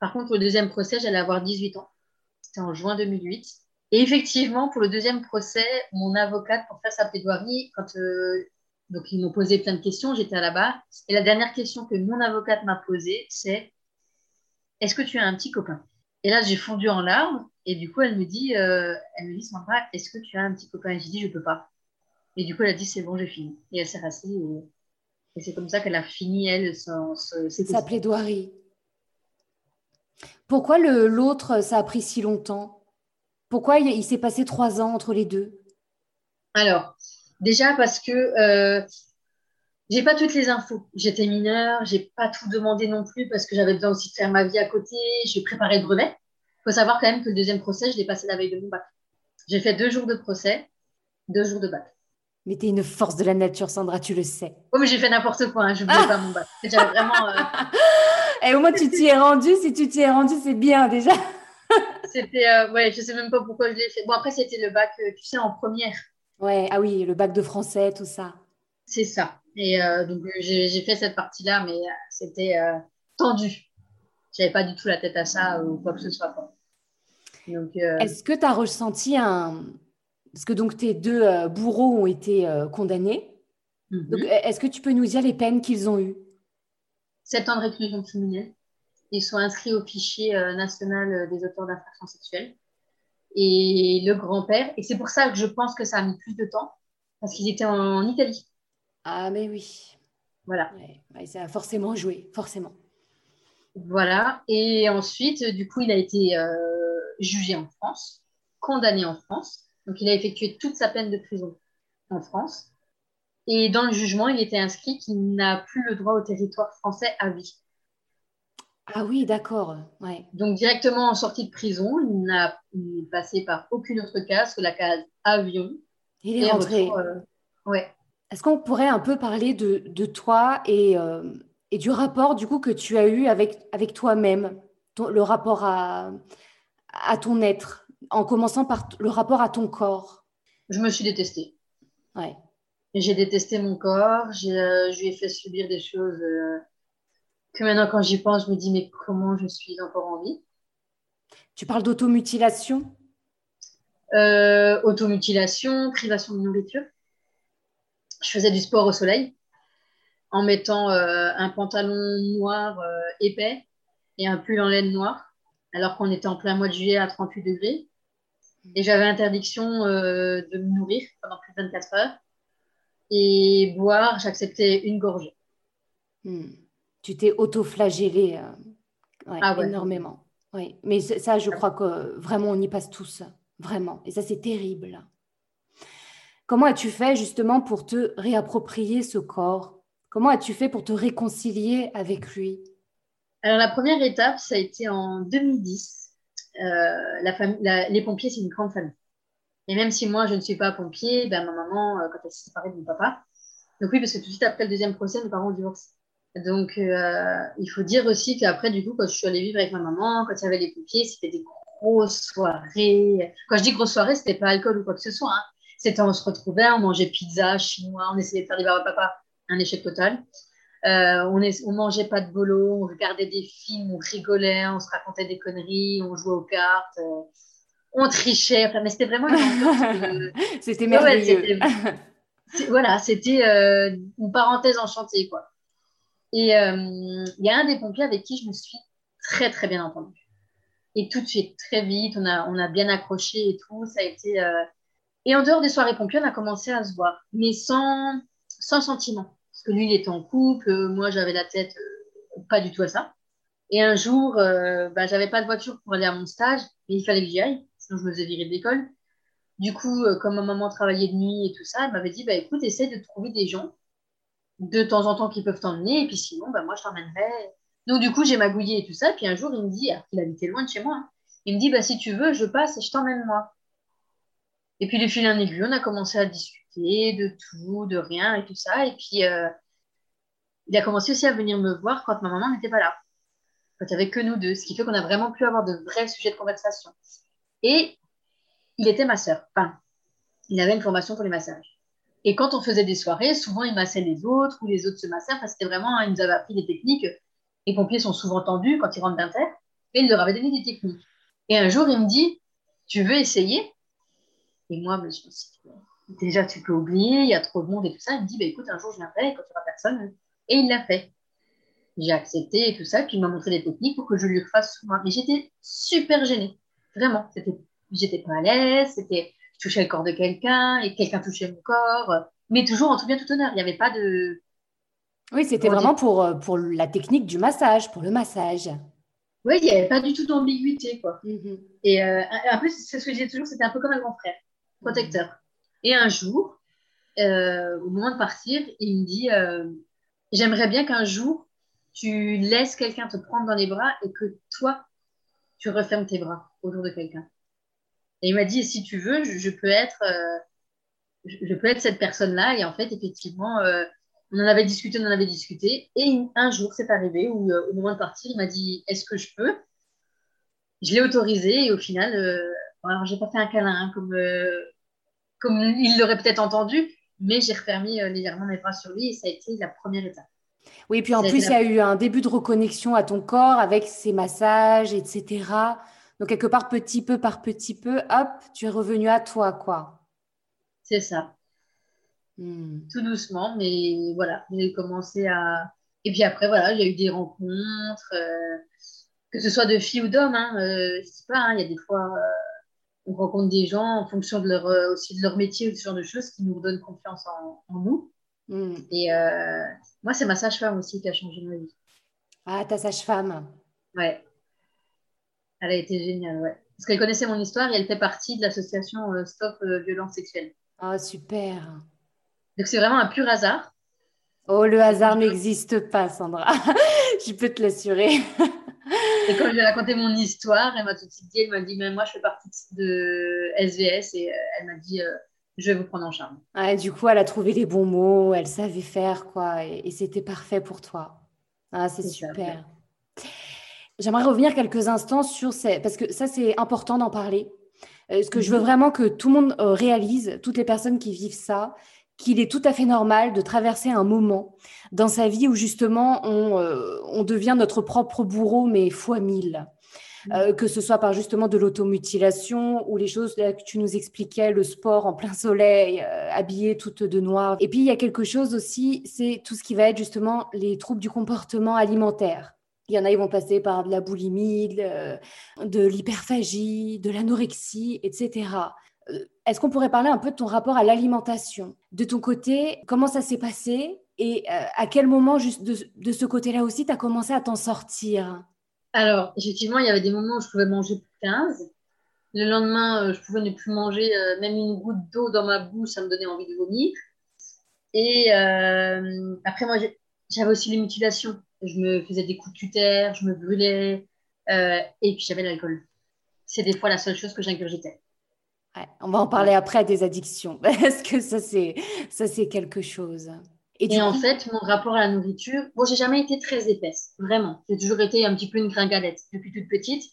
Par contre, pour le deuxième procès, j'allais avoir 18 ans. C'était en juin 2008. Et effectivement, pour le deuxième procès, mon avocate, pour faire sa plaidoirie, quand euh, donc ils m'ont posé plein de questions, j'étais à la barre. Et la dernière question que mon avocate m'a posée, c'est Est-ce que tu as un petit copain? Et là, j'ai fondu en larmes. Et du coup, elle me dit, euh, elle me dit, Sandra, est-ce que tu as un petit copain? Et j'ai dit, je peux pas. Et du coup, elle a dit, c'est bon, j'ai fini. Et elle s'est rassée. Et, c'est comme ça qu'elle a fini, elle, sa plaidoirie. Pourquoi l'autre, ça a pris si longtemps? Pourquoi il, s'est passé trois ans entre les deux? Alors, déjà parce que euh, j'ai pas toutes les infos. J'étais mineure, j'ai pas tout demandé non plus parce que j'avais besoin aussi de faire ma vie à côté. J'ai préparé le brevet faut savoir quand même que le deuxième procès, je l'ai passé la veille de mon bac. J'ai fait deux jours de procès, deux jours de bac. Mais tu es une force de la nature, Sandra, tu le sais. Oh, mais j'ai fait n'importe quoi, hein, je ne voulais pas mon bac. J'avais vraiment. Euh, Et au moins, tu t'y es rendu. Si tu t'y es rendu, c'est bien déjà. c'était. Euh, ouais, je ne sais même pas pourquoi je l'ai fait. Bon, après, c'était le bac, euh, tu sais, en première. Ouais, ah oui, le bac de français, tout ça. C'est ça. Et donc, j'ai fait cette partie-là, mais c'était tendu j'avais pas du tout la tête à ça ou quoi que ce soit. Euh, Est-ce que tu as ressenti un. Parce que donc tes deux euh, bourreaux ont été euh, condamnés. Mhm. Est-ce que tu peux nous dire les peines qu'ils ont eues? Sept ans de réclusion criminelle. Ils sont inscrits au fichier national des auteurs d'infractions sexuelles. Et le grand-père, et c'est pour ça que je pense que ça a mis plus de temps, parce qu'ils étaient en, Italie. Ah, mais oui. Voilà. ça a forcément joué, forcément. Voilà. Et ensuite, du coup, il a été euh, jugé en France, condamné en France. Donc, il a effectué toute sa peine de prison en France. Et dans le jugement, il était inscrit qu'il n'a plus le droit au territoire français à vie. Ah oui, d'accord. Ouais. Donc, directement en sortie de prison, il n'a passé par aucune autre case que la case avion. Il est rentré. Euh, ouais. Est-ce qu'on pourrait un peu parler de, toi et, euh, et, du rapport du coup que tu as eu avec, avec toi-même, le rapport à, à ton être, en commençant par le rapport à ton corps? Je me suis détestée. Ouais. J'ai détesté mon corps, euh, je lui ai fait subir des choses que maintenant, quand j'y pense, je me dis, mais comment je suis encore en vie? Tu parles d'automutilation? Euh, Automutilation, privation de nourriture. Je faisais du sport au soleil en mettant euh, un pantalon noir euh, épais et un pull en laine noir, alors qu'on était en plein mois de juillet à 38 degrés. Et j'avais interdiction euh, de me nourrir pendant plus de 24 heures. Et boire, j'acceptais une gorgée. Hmm tu t'es auto-flagellé euh, ah énormément. Oui. Mais ça, je crois que vraiment, on y passe tous, vraiment. Et ça, c'est terrible. Comment as-tu fait justement pour te réapproprier ce corps? Comment as-tu fait pour te réconcilier avec lui? Alors, la première étape, ça a été en 2010. Euh, la les pompiers, c'est une grande famille. Et même si moi, je ne suis pas pompier, ben, ma maman, euh, quand elle s'est séparée de mon papa, donc oui, parce que tout de suite après le deuxième procès, mes parents ont divorcé. Donc, euh, il faut dire aussi qu'après, du coup, quand je suis allée vivre avec ma maman, quand il y avait les pompiers, c'était des grosses soirées. Quand je dis grosses soirées, c'était pas alcool ou quoi que ce soit. Hein. C'était on se retrouvait, on mangeait pizza, chinois, on essayait de faire des à papa, un échec total. Euh, on, est, on mangeait pas de bolo, on regardait des films, on rigolait, on se racontait des conneries, on jouait aux cartes, on trichait. mais c'était vraiment une C'était merveilleux. voilà, c'était une parenthèse enchantée, quoi. Et euh, il y a un des pompiers avec qui je me suis très, très bien entendue. Et tout de suite, très vite, on a, on a bien accroché et tout. Ça a été. Euh, et en dehors des soirées pompiers, on a commencé à se voir, mais sans, sans sentiment. Parce que lui, il était en couple, moi, j'avais la tête euh, pas du tout à ça. Et un jour, euh, bah, j'avais pas de voiture pour aller à mon stage, mais il fallait que j'y aille, je me faisais virer de l'école. Du coup, comme ma maman travaillait de nuit et tout ça, elle m'avait dit bah, écoute, essaie de trouver des gens de temps en temps qui peuvent t'emmener, et puis sinon, ben, moi, je t'emmènerai. Donc, du coup, j'ai magouillé et tout ça. Puis un jour, il me dit, alors qu'il habitait loin de chez moi, hein, il me dit, bah, si tu veux, je passe et je t'emmène moi. Et puis, les fil en aiguille, on a commencé à discuter de tout, de rien et tout ça. Et puis, euh, il a commencé aussi à venir me voir quand ma maman n'était pas là. Quand il n'y avait que nous deux. Ce qui fait qu'on a vraiment pu avoir de vrais sujets de conversation. Et il était masseur. Enfin, il avait une formation pour les massages. Et quand on faisait des soirées, souvent il massait les autres ou les autres se massaient. Enfin, c'était vraiment, il nous avait appris des techniques. Les pompiers sont souvent tendus quand ils rentrent d'inter. Et il leur avait donné des techniques. Et un jour, il me dit, tu veux essayer? Et moi, je me suis dit, déjà, tu peux oublier, il y a trop de monde et tout ça. Il me dit, bah, écoute, un jour, je viendrai quand il n'y aura personne. Et il l'a fait. J'ai accepté et tout ça. Puis il m'a montré des techniques pour que je lui refasse souvent. Mais j'étais super gênée. Vraiment. J'étais pas à l'aise. C'était je touchais le corps de quelqu'un et quelqu'un touchait mon corps, mais toujours en tout bien tout honneur. Il n'y avait pas de. Oui, c'était vraiment pour, euh, pour la technique du massage, pour le massage. Oui, il n'y avait pas du tout d'ambiguïté, quoi. Mhm. Et euh, en plus, c'est ce que disais toujours, c'était un peu comme un grand frère, protecteur. Mhm. Et un jour, euh, au moment de partir, il me dit J'aimerais bien qu'un jour, tu laisses quelqu'un te prendre dans les bras et que toi, tu refermes tes bras autour de quelqu'un. Et il m'a dit, si tu veux, je, peux être, euh, je, peux être cette personne-là. Et en fait, effectivement, euh, on en avait discuté, on en avait discuté. Et un jour, c'est arrivé où, euh, au moment de partir, il m'a dit, est-ce que je peux? Je l'ai autorisé et au final, alors j'ai pas fait un câlin hein, comme, comme il l'aurait peut-être entendu, mais j'ai refermé légèrement mes bras sur lui et ça a été la première étape. Oui, puis en plus, il y a eu un début de reconnexion à ton corps avec ces massages, etc. Donc, quelque part, petit peu par petit peu, hop, tu es revenu à toi, quoi. C'est ça. Hmm. Tout doucement, mais voilà, j'ai commencé à. Et puis après, voilà, il y a eu des rencontres, euh, que ce soit de filles ou d'hommes, hein, euh, sais pas, hein, il y a des fois, euh, on rencontre des gens en fonction de leur, aussi de leur métier ou ce genre de choses qui nous donnent confiance en, nous. Hmm. Et moi, c'est ma sage-femme aussi qui a changé ma vie. Ah, ta sage-femme. Ouais. Elle a été géniale, ouais. Parce qu'elle connaissait mon histoire et elle fait partie de l'association euh, Stop euh, Violence Sexuelle. Ah, super. Donc c'est vraiment un pur hasard. Oh, le hasard n'existe pas, Sandra. je peux te l'assurer. et quand je lui ai raconté mon histoire, elle m'a tout de suite dit, elle m'a dit, mais moi je fais partie de SVS et elle m'a dit, je vais vous prendre en charge. du coup, elle a trouvé les bons mots, elle savait faire, quoi, et, c'était parfait pour toi. Ah, c'est super. J'aimerais revenir quelques instants sur ces... Parce que ça, c'est important d'en parler. Parce que je veux mhm. vraiment que tout le monde euh, réalise, toutes les personnes qui vivent ça, qu'il est tout à fait normal de traverser un moment dans sa vie où justement on, euh, on devient notre propre bourreau, mais fois mille. Euh, que ce soit par justement de l'automutilation ou les choses que tu nous expliquais, le sport en plein soleil, euh, habillé toute de noir. Et puis il y a quelque chose aussi, c'est tout ce qui va être justement les troubles du comportement alimentaire. Il y en a, ils vont passer par de la boulimie, de, l'hyperphagie, de l'anorexie, etc. Euh, est-ce qu'on pourrait parler un peu de ton rapport à l'alimentation? De ton côté, comment ça s'est passé? Et à quel moment, juste de, ce côté-là aussi, tu as commencé à t'en sortir? Alors, effectivement, il y avait des moments où je pouvais manger plus 15. Le lendemain, euh, je pouvais ne plus manger euh, même une goutte d'eau dans ma bouche, ça me donnait envie de vomir. Et euh, après, moi, j'avais aussi les mutilations. Je me faisais des coups de cutter, je me brûlais, et puis j'avais l'alcool. C'est des fois la seule chose que j'ingurgitais. Ouais, on va en parler après des addictions. Est-ce que ça, c'est, ça, c'est quelque chose et, en fait, mon rapport à la nourriture, bon, j'ai jamais été très épaisse, vraiment. J'ai toujours été un petit peu une gringalette depuis toute petite.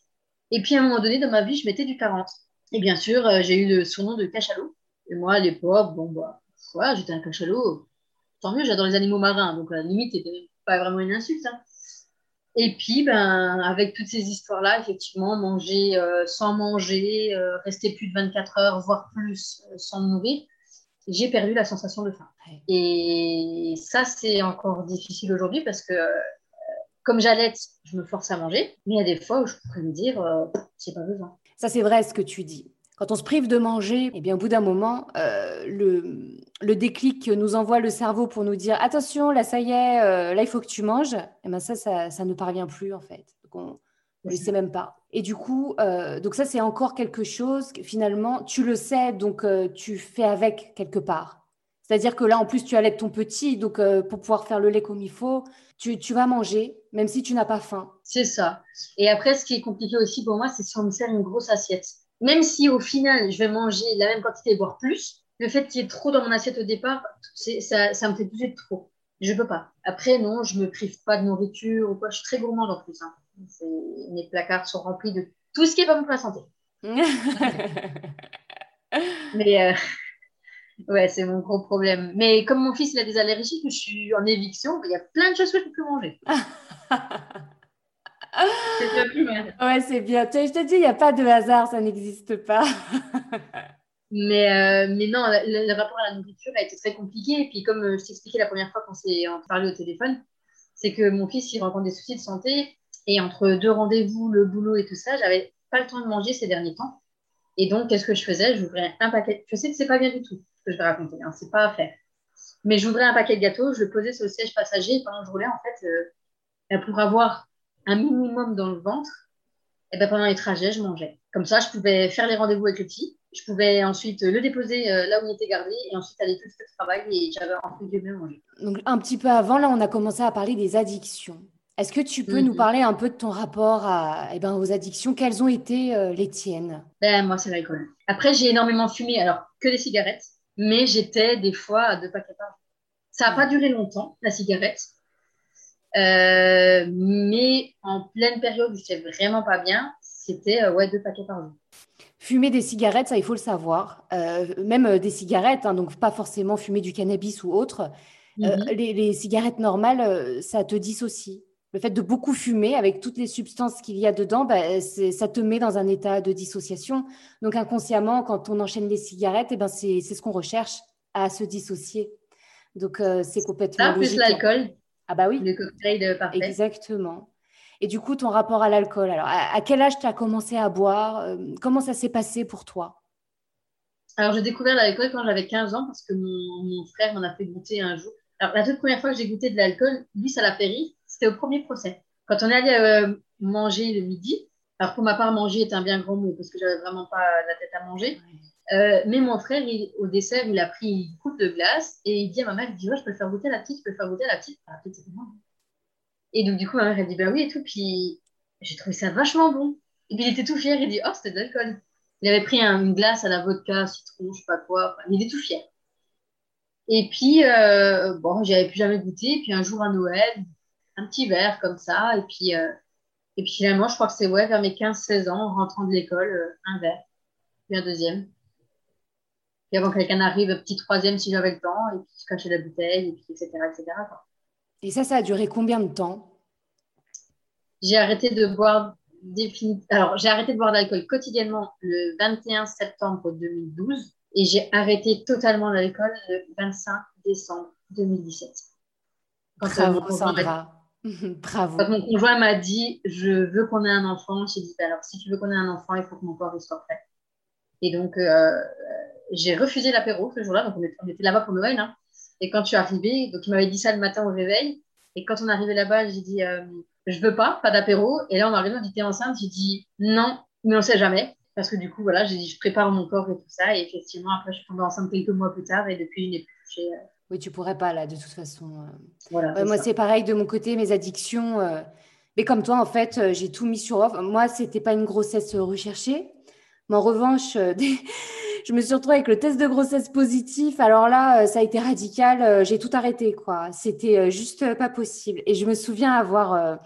Et puis à un moment donné dans ma vie, je mettais du 40. Et bien sûr, euh, j'ai eu le surnom de cachalot. Et moi, à l'époque, bon, bah, ouais, j'étais un cachalot. Tant mieux, j'adore les animaux marins. Donc à la limite, c'était pas vraiment une insulte. Hein. Et puis, ben, avec toutes ces histoires-là, effectivement, manger euh, sans manger, euh, rester plus de 24 heures, voire plus sans nourrir, j'ai perdu la sensation de faim. Et ça, c'est encore difficile aujourd'hui parce que, euh, comme j'allais, je me force à manger, mais il y a des fois où je pourrais me dire, euh, j'ai pas besoin. Ça, c'est vrai ce que tu dis. Quand on se prive de manger, eh bien, au bout d'un moment, euh, le, déclic nous envoie le cerveau pour nous dire attention, là, ça y est, là, il faut que tu manges. Eh bien, ça, ça, ne parvient plus, en fait. Donc, on ne le sait même pas. Et du coup, euh, donc ça, c'est encore quelque chose que finalement, tu le sais, donc euh, tu fais avec quelque part. C'est-à-dire que là, en plus, tu allaites ton petit, donc euh, pour pouvoir faire le lait comme il faut, tu, tu vas manger, même si tu n'as pas faim. C'est ça. Et après, ce qui est compliqué aussi pour moi, c'est si on me sert une grosse assiette. Même si au final, je vais manger la même quantité, voire plus, le fait qu'il y ait trop dans mon assiette au départ, ça, ça me fait bouger trop. Je peux pas. Après, non, je me prive pas de nourriture ou quoi. Je suis très gourmande en plus. Hein mes placards sont remplis de tout ce qui est pas bon pour la santé. Mais euh, ouais, c'est mon gros problème. Mais comme mon fils il a des allergies, que je suis en éviction, il y a plein de choses que je ne peux plus manger. c'est bien plus mal. Ouais, c'est bien. Je te dis, il n'y a pas de hasard, ça n'existe pas. mais, euh, mais non, le, rapport à la nourriture a été très compliqué. Et puis, comme euh, je t'expliquais la première fois qu'on s'est parlé au téléphone, c'est que mon fils, il rencontre des soucis de santé. Et entre deux rendez-vous, le boulot et tout ça, j'avais pas le temps de manger ces derniers temps. Et donc, qu'est-ce que je faisais? J'ouvrais un paquet. Je sais que c'est pas bien du tout ce que je vais raconter, hein, c'est pas à faire. Mais j'ouvrais un paquet de gâteaux, je le posais sur le siège passager pendant que je roulais, en fait, euh, pour avoir un minimum dans le ventre, et ben pendant les trajets, je mangeais. Comme ça, je pouvais faire les rendez-vous avec le petit. Je pouvais ensuite le déposer euh, là où il était gardé et ensuite aller tout de au travail et j'avais entre guillemets mangé. Donc, un petit peu avant, là, on a commencé à parler des addictions. Est-ce que tu peux nous mhm. parler un peu de ton rapport à, eh ben, aux addictions? Quelles ont été euh, les tiennes? Ben, Moi, c'est l'alcool. Après, j'ai énormément fumé, alors que des cigarettes, mais j'étais des fois à deux paquets par jour. Ça n'a pas duré longtemps, la cigarette. Euh, mais en pleine période où je n'étais vraiment pas bien, c'était euh, ouais, deux paquets par jour. Fumer des cigarettes, ça, il faut le savoir. même des cigarettes, hein, donc pas forcément fumer du cannabis ou autre. Mhm. les, les, cigarettes normales, ça te dissocie le fait de beaucoup fumer avec toutes les substances qu'il y a dedans, bah, ça te met dans un état de dissociation. Donc inconsciemment, quand on enchaîne les cigarettes, eh ben c'est ce qu'on recherche à se dissocier. Donc euh, c'est complètement Ça, plus l'alcool. Ah bah oui. Le cocktail parfait. Exactement. Et du coup, ton rapport à l'alcool. Alors, à, quel âge tu as commencé à boire euh, Comment ça s'est passé pour toi? Alors, j'ai découvert l'alcool quand j'avais 15 ans parce que mon, mon frère m'en a fait goûter un jour. Alors, la toute première fois que j'ai goûté de l'alcool, lui, ça l'a fait rire c'était au premier procès. Quand on est allé euh, manger le midi. Alors, pour ma part, manger est un bien grand mot parce que j'avais vraiment pas la tête à manger. Euh, mais mon frère, au dessert, il a pris une coupe de glace et il dit à ma mère, je peux le faire goûter à la petite, je peux le faire goûter à la petite. Ah, petite. Et donc, du coup, ma mère, elle dit, bah oui et tout. Puis, j'ai trouvé ça vachement bon. Et puis, il était tout fier. Il dit, oh, c'était de l'alcool. Il avait pris une glace à la vodka, citron, je sais pas quoi. il était tout fier. Et puis, euh, bon, j'avais plus jamais goûté. Puis, un jour à Noël, un petit verre comme ça. Et puis, euh, et puis finalement, je crois que c'est ouais, vers mes 15-16 ans, en rentrant de l'école, euh, un verre, puis un deuxième. Puis avant que quelqu'un arrive, petit troisième si j'avais le temps, et puis je cachais la bouteille, et puis etc. etc. Et ça, ça a duré combien de temps? J'ai arrêté de boire Alors, j'ai arrêté de boire d'alcool quotidiennement le 21 septembre 2012 et j'ai arrêté totalement l'alcool le 25 décembre 2017. Bravo, Sandra. Bravo. Quand mon conjoint m'a dit Je veux qu'on ait un enfant, j'ai dit bah, Alors, si tu veux qu'on ait un enfant, il faut que mon corps soit prêt. Et donc, euh, j'ai refusé l'apéro ce jour-là. Donc, on était, là-bas pour Noël. Hein. Et quand je suis arrivée, donc il m'avait dit ça le matin au réveil. Et quand on est arrivé là-bas, j'ai dit euh, Je veux pas, pas d'apéro. Et là, on arrive, on dit T'es enceinte J'ai dit Non, mais on sait jamais. Parce que du coup, voilà, j'ai dit Je prépare mon corps et tout ça. Et effectivement, après, je suis tombée enceinte quelques mois plus tard. Et depuis, je n'ai plus touché. Euh, oui, tu pourrais pas là, de toute façon. Euh. moi, c'est pareil de mon côté, mes addictions. Euh, mais comme toi, en fait, j'ai tout mis sur off. Moi, c'était pas une grossesse recherchée. Mais en revanche, je me suis retrouvée avec le test de grossesse positif. Alors là, ça a été radical. J'ai tout arrêté, quoi. C'était juste pas possible. Et je me souviens avoir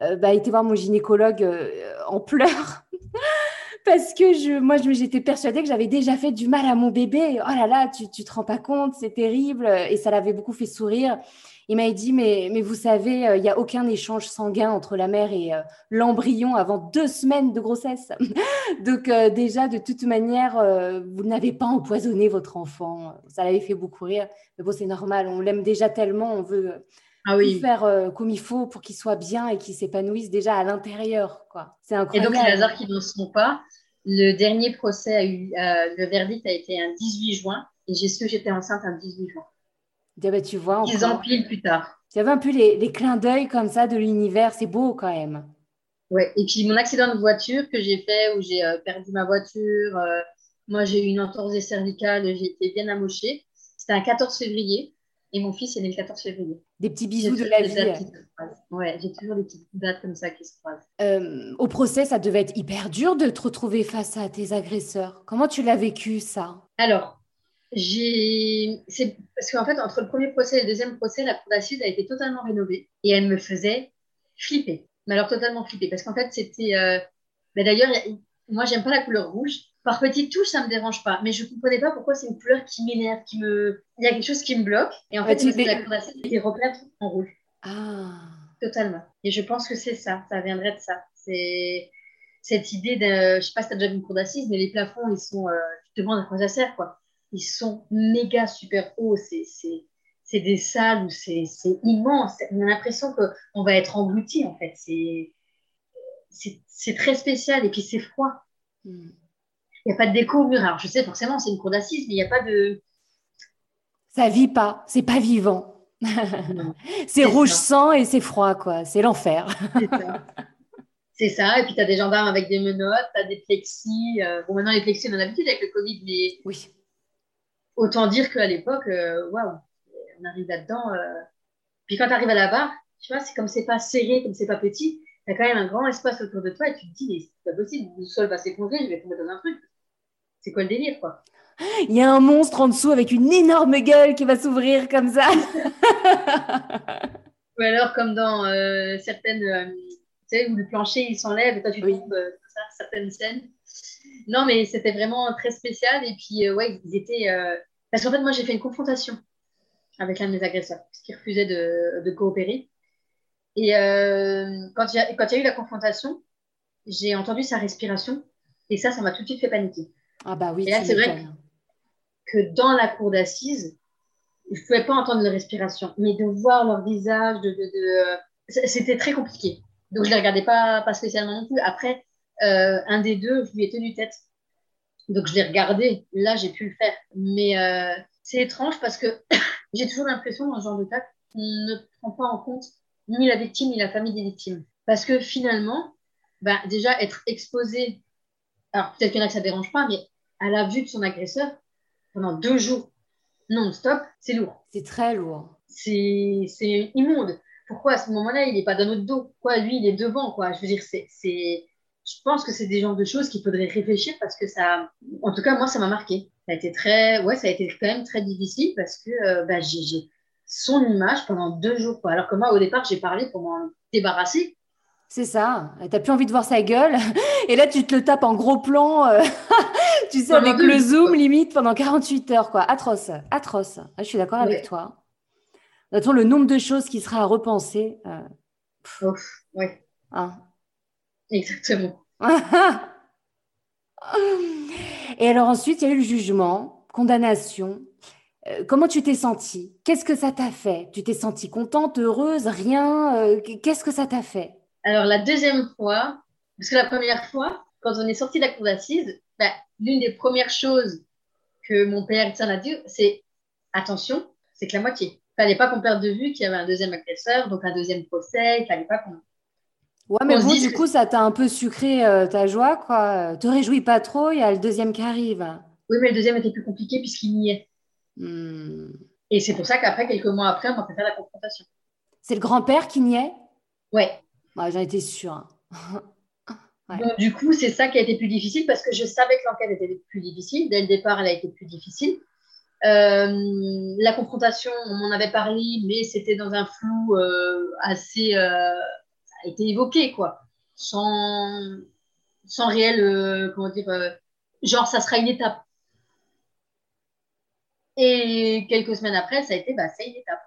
bah, été voir mon gynécologue en pleurs parce que je, moi, j'étais persuadée que j'avais déjà fait du mal à mon bébé. Oh là là, tu, tu te rends pas compte, c'est terrible. Et ça l'avait beaucoup fait sourire. Il m'a dit, mais, mais vous savez, euh, il n'y a aucun échange sanguin entre la mère et euh, l'embryon avant deux semaines de grossesse. Donc euh, déjà, de toute manière, vous n'avez pas empoisonné votre enfant. Ça l'avait fait beaucoup rire. Mais bon, c'est normal, on l'aime déjà tellement, on veut ah oui. faire comme il faut pour qu'il soit bien et qu'il s'épanouisse déjà à l'intérieur. C'est incroyable. Et donc, les hasards qui ne sont pas, le dernier procès a eu, euh, le verdict a été un 18 juin et j'ai su que j'étais enceinte un 18 juin. Ah bah, tu vois. Ans pile plus tard. Tu avais un peu les, les clins d'œil comme ça de l'univers, c'est beau quand même. Ouais, et puis mon accident de voiture que j'ai fait où j'ai euh, perdu ma voiture, euh, moi j'ai eu une entorse des cervicales, j'ai été bien amochée. C'était un 14 février. Et mon fils est né le 14 février. Des petits bisous de la vie. Ouais, j'ai toujours des petites dates comme ça qui se croisent. Euh, au procès, ça devait être hyper dur de te retrouver face à tes agresseurs. Comment tu l'as vécu, ça? Alors, j'ai. C'est parce qu'en fait, entre le premier procès et le deuxième procès, la cour d'assises a été totalement rénovée et elle me faisait flipper. Mais alors, totalement flipper. Parce qu'en fait, c'était. Euh... Ben, D'ailleurs, moi, j'aime pas la couleur rouge. Par petites touches, ça me dérange pas, mais je comprenais pas pourquoi c'est une couleur qui m'énerve, qui me, il y a quelque chose qui me bloque. Et en fait, c'est la couleur des repères en rouge. Ah. Totalement. Et je pense que c'est ça, ça viendrait de ça. C'est cette idée de, je sais pas si tu as déjà vu une cour d'assises, mais les plafonds, ils sont, euh, tu te demandes à quoi ça sert, quoi. Ils sont méga super hauts. C'est, c'est, des salles où c'est, c'est immense. On a l'impression qu'on va être englouti, en fait. C'est, c'est, c'est très spécial et puis c'est froid. Hmm. Il n'y a pas de déco au mur. Alors, je sais, forcément, c'est une cour d'assises, mais il n'y a pas de. Ça vit pas, c'est pas vivant. c'est rouge sang et c'est froid, quoi. C'est l'enfer. c'est ça. Et puis, tu as des gendarmes avec des menottes, tu as des plexis. Euh, bon, maintenant, les plexis, on a l'habitude avec le Covid, mais. Oui. Autant dire qu'à l'époque, euh, waouh, on arrive là-dedans. Euh. Puis, quand tu arrives à la barre, tu vois, c'est comme c'est pas serré, comme c'est pas petit, tu as quand même un grand espace autour de toi et tu te dis, c'est pas possible, le sol va s'effondrer, je vais tomber dans un truc c'est quoi le délire, quoi? Il y a un monstre en dessous avec une énorme gueule qui va s'ouvrir comme ça. Ou alors, comme dans euh, certaines, euh, tu sais, où le plancher il s'enlève et toi tu tombes, euh, ça, certaines scènes. Non, mais c'était vraiment très spécial. Et puis, ouais, ils étaient. Parce qu'en fait, moi, j'ai fait une confrontation avec l'un de mes agresseurs, parce qu'il refusait de, de, coopérer. Et quand il y, a, quand il y a eu la confrontation, j'ai entendu sa respiration. Et ça, ça m'a tout de suite fait paniquer. Ah bah oui. Et là, c'est vrai que, dans la cour d'assises, je ne pouvais pas entendre leur respiration, mais de voir leur visage, de, de, c'était très compliqué. Donc je ne les regardais pas, pas spécialement non plus. Après, euh, un des deux, je lui ai tenu tête. Donc je l'ai regardé. Là, j'ai pu le faire. Mais euh, c'est étrange parce que j'ai toujours l'impression, dans ce genre de cas, qu'on ne prend pas en compte ni la victime ni la famille des victimes. Parce que finalement, ben, déjà être exposé, alors peut-être qu'il y en a que ça ne dérange pas, mais à la vue de son agresseur pendant deux jours non-stop, c'est lourd. C'est très lourd. C'est immonde. Pourquoi à ce moment-là, il n'est pas dans notre dos? Quoi, lui, il est devant, quoi? Je veux dire, c'est je pense que c'est des genres de choses qu'il faudrait réfléchir parce que ça, en tout cas, moi, ça m'a marqué. Ça a été très, ouais, ça a été quand même très difficile parce que euh, bah, j'ai son image pendant deux jours. Quoi. Alors que moi, au départ, j'ai parlé pour m'en débarrasser. C'est ça. T'as plus envie de voir sa gueule. Et là, tu te le tapes en gros plan, euh, tu sais, avec le zoom limite pendant 48 heures, quoi. Atroce, atroce. Ah, je suis d'accord avec toi. Attends, le nombre de choses qui sera à repenser. Euh... ouais. Hein. Exactement. Et alors ensuite, il y a eu le jugement, condamnation. Euh, comment tu t'es sentie? Qu'est-ce que ça t'a fait? Tu t'es sentie contente, heureuse, rien? Euh, Qu'est-ce que ça t'a fait? Alors la deuxième fois, parce que la première fois, quand on est sorti de la cour d'assises, bah, l'une des premières choses que mon père a dit, c'est attention, c'est que la moitié. Il fallait pas qu'on perde de vue qu'il y avait un deuxième agresseur, donc un deuxième procès. Il fallait pas qu'on Ouais, mais bon, du coup, ça t'a un peu sucré euh, ta joie, quoi. Te réjouis pas trop, il y a le deuxième qui arrive. Oui, mais le deuxième était plus compliqué puisqu'il y est. Hmm. Et c'est pour ça qu'après, quelques mois après, on m'a fait faire la confrontation. C'est le grand-père qui niait? Ouais. ouais J'en étais sûre. Du coup, c'est ça qui a été plus difficile parce que je savais que l'enquête était plus difficile. Dès le départ, elle a été plus difficile. Euh, la confrontation, on m'en avait parlé, mais c'était dans un flou euh, assez, été évoqué, quoi, sans, sans réel, euh, comment dire, euh, genre ça sera une étape. Et quelques semaines après, ça a été, bah, c'est une étape.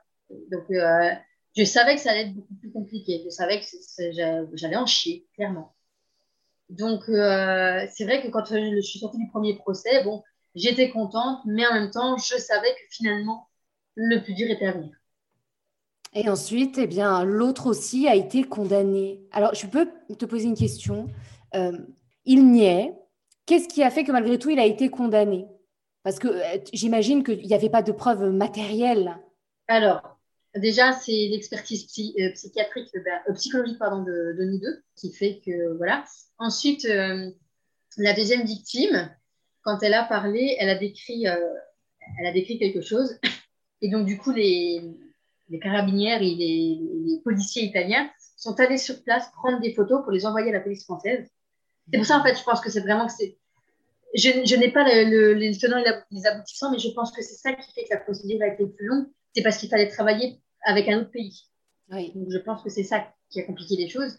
Donc, euh, je savais que ça allait être beaucoup plus compliqué. Je savais que j'allais en chier, clairement. Donc, c'est vrai que quand je suis sortie du premier procès, bon, j'étais contente, mais en même temps, je savais que finalement, le plus dur était à venir. Et ensuite, eh bien, l'autre aussi a été condamné. Alors, je peux te poser une question. Euh, il niait. Qu'est-ce qui a fait que malgré tout, il a été condamné? Parce que euh, j'imagine qu'il n'y avait pas de preuves matérielles. Alors, déjà, c'est l'expertise euh, psychiatrique, ben, psychologique pardon, de, nous deux qui fait que voilà. Ensuite, la deuxième victime, quand elle a parlé, elle a décrit, elle a décrit quelque chose. Et donc, du coup, les, carabinières et les, policiers italiens sont allés sur place prendre des photos pour les envoyer à la police française. C'est pour ça, en fait, je pense que c'est vraiment que c'est. Je, n'ai pas le, les tenants et les aboutissants, mais je pense que c'est ça qui fait que la procédure a été plus longue. C'est parce qu'il fallait travailler avec un autre pays. Oui. Donc, je pense que c'est ça qui a compliqué les choses.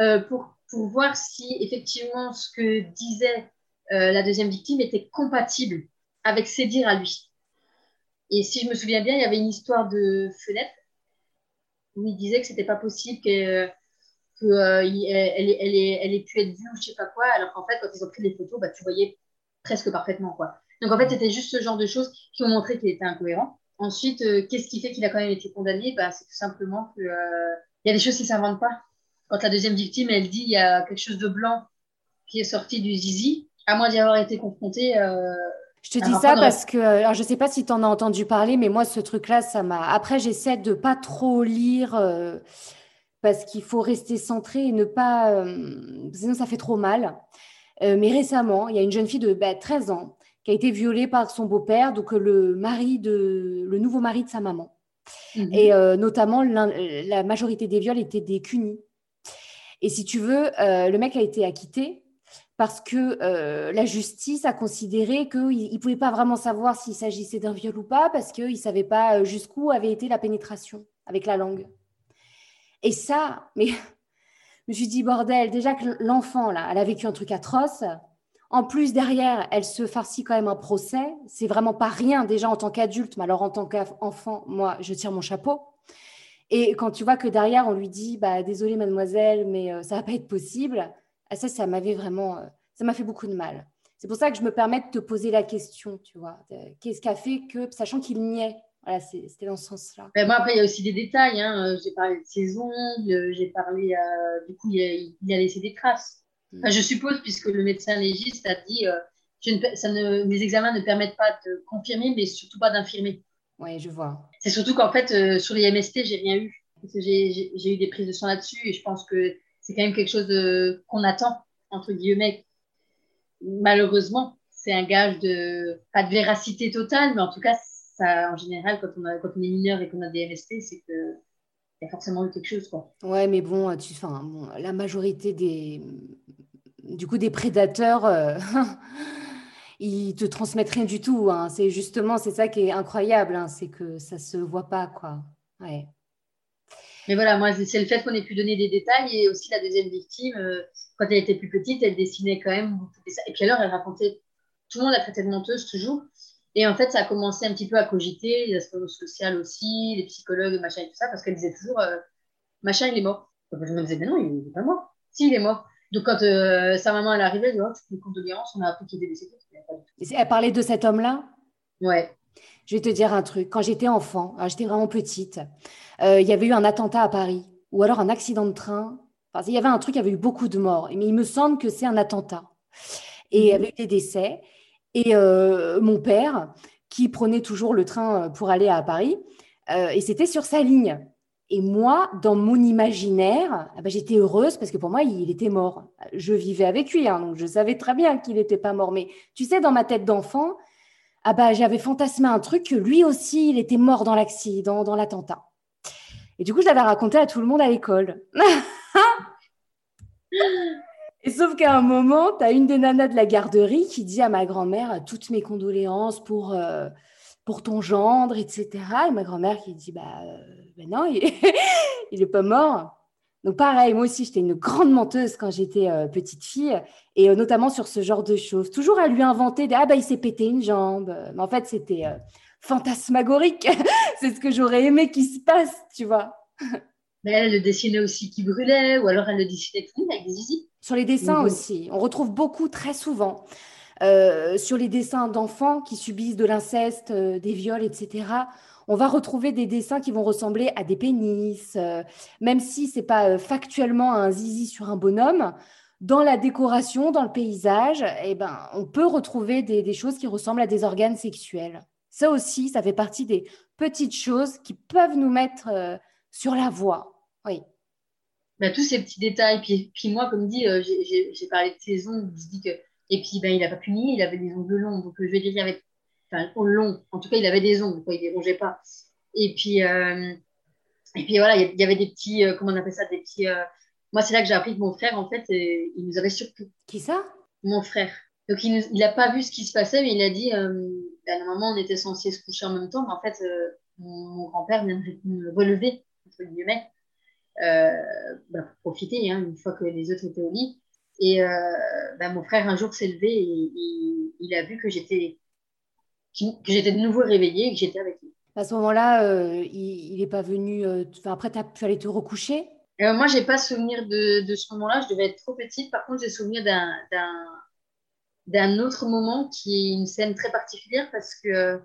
Euh, pour, pour voir si effectivement ce que disait euh, la deuxième victime était compatible avec ses dires à lui. Et si je me souviens bien, il y avait une histoire de fenêtre où il disait que c'était pas possible qu'elle que, euh, elle, elle, elle, ait pu être vue ou je sais pas quoi, alors qu'en fait, quand ils ont pris les photos, bah, tu voyais presque parfaitement. quoi. Donc en fait, c'était juste ce genre de choses qui ont montré qu'il était incohérent. Ensuite, euh, qu'est-ce qui fait qu'il a quand même été condamné? Bah, C'est tout simplement qu'il euh, y a des choses qui ne s'inventent pas. Quand la deuxième victime, elle dit il y a quelque chose de blanc qui est sorti du zizi, à moins d'y avoir été confronté, je te dis ça parce que, alors je ne sais pas si tu en as entendu parler, mais moi, ce truc-là, ça m'a. Après, j'essaie de pas trop lire euh, parce qu'il faut rester centré et ne pas. Euh, sinon, ça fait trop mal. Euh, mais récemment, il y a une jeune fille de 13 bah, ans qui a été violée par son beau-père, donc le mari de, le nouveau mari de sa maman. Mhm. Et notamment, la majorité des viols étaient des cunis. Et si tu veux, le mec a été acquitté parce que euh, la justice a considéré qu'il ne pouvait pas vraiment savoir s'il s'agissait d'un viol ou pas, parce qu'il ne savait pas euh, jusqu'où avait été la pénétration avec la langue. Et ça, mais je me suis dit, bordel, déjà que l'enfant, là, elle a vécu un truc atroce. En plus, derrière, elle se farcit quand même un procès. C'est vraiment pas rien déjà en tant qu'adulte, mais alors en tant qu'enfant, moi, je tire mon chapeau. Et quand tu vois que derrière, on lui dit, bah, désolé mademoiselle, mais euh, ça va pas être possible ah, ça, ça m'avait vraiment, euh, ça m'a fait beaucoup de mal. C'est pour ça que je me permets de te poser la question, tu vois. Qu'est-ce qui a fait que, sachant qu'il niait, voilà, c'était dans ce sens-là. Ben, moi, après, il y a aussi des détails. Hein. Euh, j'ai parlé de ses ongles, euh, j'ai parlé, du coup, il a, laissé des traces. Je suppose, puisque le médecin légiste a dit, je ne, ça ne, mes examens ne permettent pas de confirmer, mais surtout pas d'infirmer. Oui, je vois. C'est surtout qu'en fait, sur les MST, j'ai rien eu. J'ai eu des prises de sang là-dessus et je pense que c'est quand même quelque chose qu'on attend, entre guillemets. Malheureusement, c'est un gage de, pas de véracité totale, mais en tout cas, ça, en général, quand on, a, quand on est mineur et qu'on a des RST, c'est que il y a forcément eu quelque chose. Quoi. Ouais, mais bon, tu, enfin, bon, la majorité des, du coup, des prédateurs, euh, ils te transmettent rien du tout. Hein. C'est justement, c'est ça qui est incroyable, hein, c'est que ça se voit pas, quoi. Ouais. Mais voilà, moi, c'est le fait qu'on ait pu donner des détails et aussi la deuxième victime, euh, quand elle était plus petite, elle dessinait quand même. Et puis alors, elle racontait, tout le monde la traitait de menteuse toujours. Et en fait, ça a commencé un petit peu à cogiter, les aspects sociaux aussi, les psychologues, machin et tout ça, parce qu'elle disait toujours, euh, machin, il est mort. je me disais, mais non, il n'est pas mort. Si, il est mort. Donc, quand euh, sa maman, elle arrivait, elle disait, oh, tu fais condoléances, on a appris qu'il était décédé. Elle parlait de cet homme-là? Ouais. Je vais te dire un truc. Quand j'étais enfant, j'étais vraiment petite, euh, il y avait eu un attentat à Paris, ou alors un accident de train. Enfin, il y avait un truc, il y avait eu beaucoup de morts. Mais il me semble que c'est un attentat. Et il y avait eu des décès. Et euh, mon père, qui prenait toujours le train pour aller à Paris, euh, et c'était sur sa ligne. Et moi, dans mon imaginaire, ah ben, j'étais heureuse parce que pour moi, il était mort. Je vivais avec lui, hein, donc je savais très bien qu'il n'était pas mort. Mais tu sais, dans ma tête d'enfant, ah bah, j'avais fantasmé un truc que lui aussi, il était mort dans l'accident, dans l'attentat. Et du coup, je l'avais raconté à tout le monde à l'école. Et sauf qu'à un moment, tu as une des nanas de la garderie qui dit à ma grand-mère toutes mes condoléances pour, euh, pour ton gendre, etc. Et ma grand-mère qui dit bah, bah non, il n'est pas mort. Donc pareil, moi aussi, j'étais une grande menteuse quand j'étais euh, petite fille, et notamment sur ce genre de choses. Toujours à lui inventer ah bah il s'est pété une jambe. Mais en fait, c'était fantasmagorique. c'est ce que j'aurais aimé qu'il se passe, tu vois. Mais elle le dessinait aussi qui brûlait, ou alors elle le dessinait tout avec des zizi. Sur les dessins mhm. aussi, on retrouve beaucoup très souvent. Euh, sur les dessins d'enfants qui subissent de l'inceste, euh, des viols, etc., on va retrouver des dessins qui vont ressembler à des pénis, euh, même si c'est pas factuellement un zizi sur un bonhomme. Dans la décoration, dans le paysage, eh ben, on peut retrouver des choses qui ressemblent à des organes sexuels. Ça aussi, ça fait partie des petites choses qui peuvent nous mettre sur la voie. Oui. Bah, tous ces petits détails. Puis, puis moi, comme dit, euh, j'ai parlé de ses ongles. Je dis que... Et puis, ben, il n'a pas puni, il avait des ongles longs. Donc, je vais dire, il avait. Enfin, long. En tout cas, il avait des ongles, quoi, il ne les rongeait pas. Et puis, euh, et puis voilà, il y avait des petits. comment on appelle ça Des petits. Moi, c'est là que j'ai appris que mon frère, en fait, il nous avait surpris. Qui ça? Mon frère. Donc, il n'a pas vu ce qui se passait, mais il a dit à normalement, on était censé se coucher en même temps, mais en fait, euh, mon, grand-père vient de me relever, entre guillemets, euh, bah, pour profiter, hein, une fois que les autres étaient au lit. Et euh, bah, mon frère, un jour, s'est levé et, il a vu que j'étais que j'étais de nouveau réveillée et que j'étais avec lui. À ce moment-là, il n'est pas venu. après, tu as pu aller te recoucher? Moi, je n'ai pas souvenir de, de ce moment-là. Je devais être trop petite. Par contre, j'ai souvenir d'un d'un autre moment qui est une scène très particulière parce que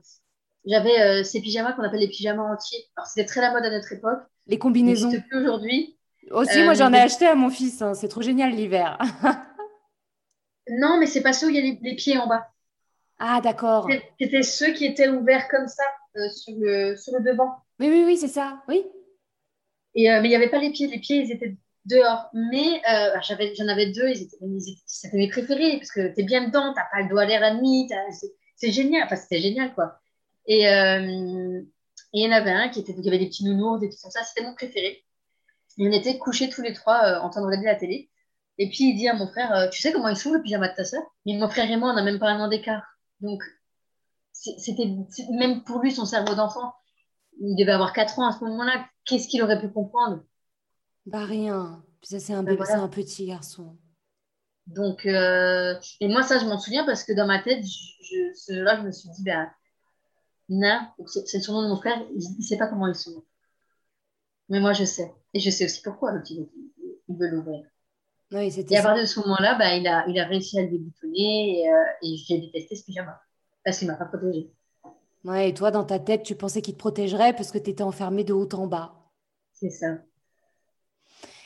j'avais euh, ces pyjamas qu'on appelle les pyjamas entiers. Alors, c'était très la mode à notre époque. Les combinaisons. plus aujourd'hui. Aussi, moi, j'en ai euh, acheté à mon fils. Hein. C'est trop génial l'hiver. non, mais c'est pas ceux où il y a les, pieds en bas. Ah, d'accord. C'était ceux qui étaient ouverts comme ça euh, sur, le, sur le devant. Oui, oui, oui, c'est ça. Oui. Et, mais il n'y avait pas les pieds. Les pieds, ils étaient dehors. Mais euh, j'en avais deux, c'était mes préférés, parce que tu es bien dedans, tu pas le doigt à l'air la nuit, c'est génial, enfin c'était génial quoi. Et euh, il y en avait un qui était, il y avait des petits nounours, des trucs comme ça, c'était mon préféré. Et on était couchés tous les trois euh, en train de regarder la télé. Et puis il dit à mon frère, tu sais comment il s'ouvre le pyjama de ta soeur Mais mon frère et moi, on n'a même pas un an d'écart. Donc c'était même pour lui, son cerveau d'enfant, il devait avoir 4 ans à ce moment-là, qu'est-ce qu'il aurait pu comprendre? Bah rien. ça, c'est un, bébé, un petit garçon. Donc, euh, et moi, ça, je m'en souviens parce que dans ma tête, je, ce là je me suis dit, ben, Na, c'est le surnom de mon frère, il ne sait pas comment il sont. Mais moi, je sais. Et je sais aussi pourquoi il, veut l'ouvrir. Oui, et à partir de ce moment-là, ben, il, a, il a réussi à le déboutonner et, euh, et j'ai détesté ce pyjama parce qu'il ne m'a pas protégé. Ouais, et toi, dans ta tête, tu pensais qu'il te protégerait parce que tu étais enfermée de haut en bas. C'est ça.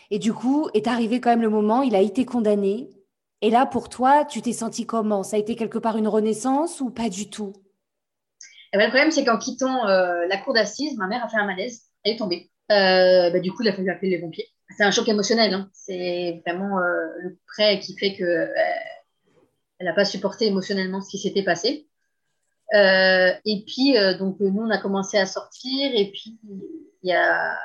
Et du coup, est arrivé quand même le moment, il a été condamné. Et là, pour toi, tu t'es senti comment? Ça a été quelque part une renaissance ou pas du tout? Eh ben, Le problème, c'est qu'en quittant euh, la cour d'assises, ma mère a fait un malaise. Elle est tombée. Euh, bah, du coup, il a fallu appeler les pompiers. c'est un choc émotionnel. Hein. C'est vraiment le prêt qui fait que elle n'a pas supporté émotionnellement ce qui s'était passé. et puis, donc, nous, on a commencé à sortir. Et puis, il y a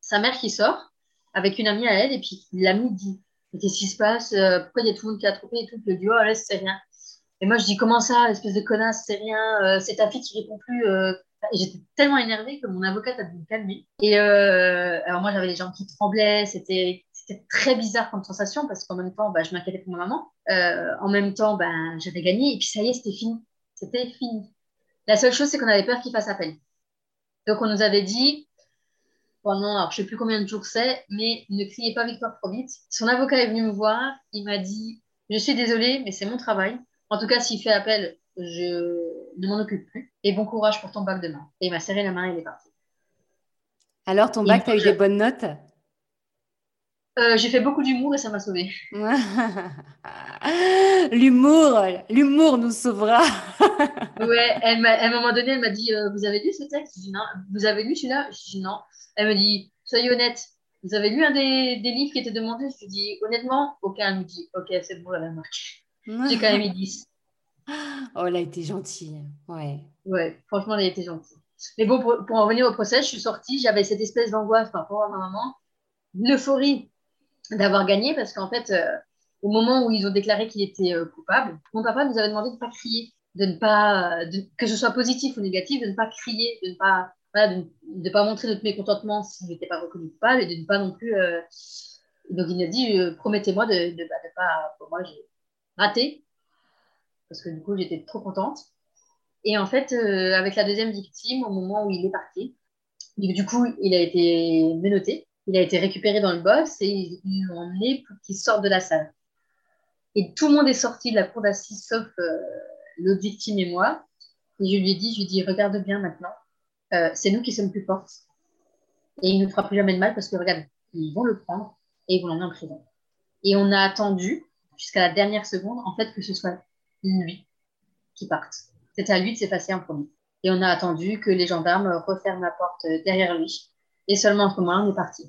sa mère qui sort avec une amie à elle. Et puis, l'amie dit Qu'est-ce qui se passe? Pourquoi il y a tout le monde qui a trompé et tout? Le duo, oh, c'est rien. Et moi, je dis Comment ça, espèce de connasse, c'est rien C'est ta fille qui répond plus. j'étais tellement énervée que mon avocate a dû me calmer. Et alors, moi, j'avais les jambes qui tremblaient. C'était très bizarre comme sensation parce qu'en même temps, bah, je m'inquiétais pour ma maman. Euh, en même temps, ben, j'avais gagné et puis ça y est, c'était fini. C'était fini. La seule chose, c'est qu'on avait peur qu'il fasse appel. Donc, on nous avait dit, pendant, alors je sais plus combien de jours c'est, mais ne criez pas victoire trop vite. Son avocat est venu me voir, il m'a dit, je suis désolée, mais c'est mon travail. En tout cas, s'il fait appel, je ne m'en occupe plus. Et bon courage pour ton bac demain. Et il m'a serré la main et il est parti. Alors, ton bac, tu as eu des bonnes notes? Euh, j'ai fait beaucoup d'humour et ça m'a sauvé. l'humour, l'humour nous sauvera. ouais, elle à un moment donné, elle m'a dit euh, Vous avez lu ce texte? Je dis non. Vous avez lu celui-là? Je dis non. Elle me dit Soyez honnête, vous avez lu un des, des livres qui était demandé Je lui dis Honnêtement, aucun. Elle me dit Ok, c'est bon, elle a marqué. J'ai quand même mis 10. Oh, elle a été gentille. Ouais. Ouais, franchement, elle a été gentille. Mais bon, pour, pour en revenir au procès, je suis sortie, j'avais cette espèce d'angoisse par rapport à ma maman, l'euphorie d'avoir gagné parce qu'en fait, euh, au moment où ils ont déclaré qu'il était euh, coupable, mon papa nous avait demandé de ne pas crier, de ne pas, que ce soit positif ou négatif, de ne pas crier, de ne pas, de ne pas montrer notre mécontentement s'il n'était pas reconnu coupable et de ne pas non plus. Euh, donc il a dit promettez-moi de ne bah, pas. Pour moi, j'ai raté parce que du coup, j'étais trop contente. Et en fait, avec la deuxième victime, au moment où il est parti, du coup, il a été menotté il a été récupéré dans le boss et ils l'ont emmené pour qu'il sorte de la salle. Et tout le monde est sorti de la cour d'assises sauf euh, l'autre victime et moi. Et je lui ai dit, je lui ai dit, regarde bien maintenant, euh, c'est nous qui sommes plus fortes. Et il ne nous fera plus jamais de mal parce que regarde, ils vont le prendre et ils vont l'emmener en prison. Et on a attendu jusqu'à la dernière seconde, en fait, que ce soit lui qui parte. C'était à lui de s'effacer en premier. Et on a attendu que les gendarmes referment la porte derrière lui. Et seulement à ce moment-là, on est parti.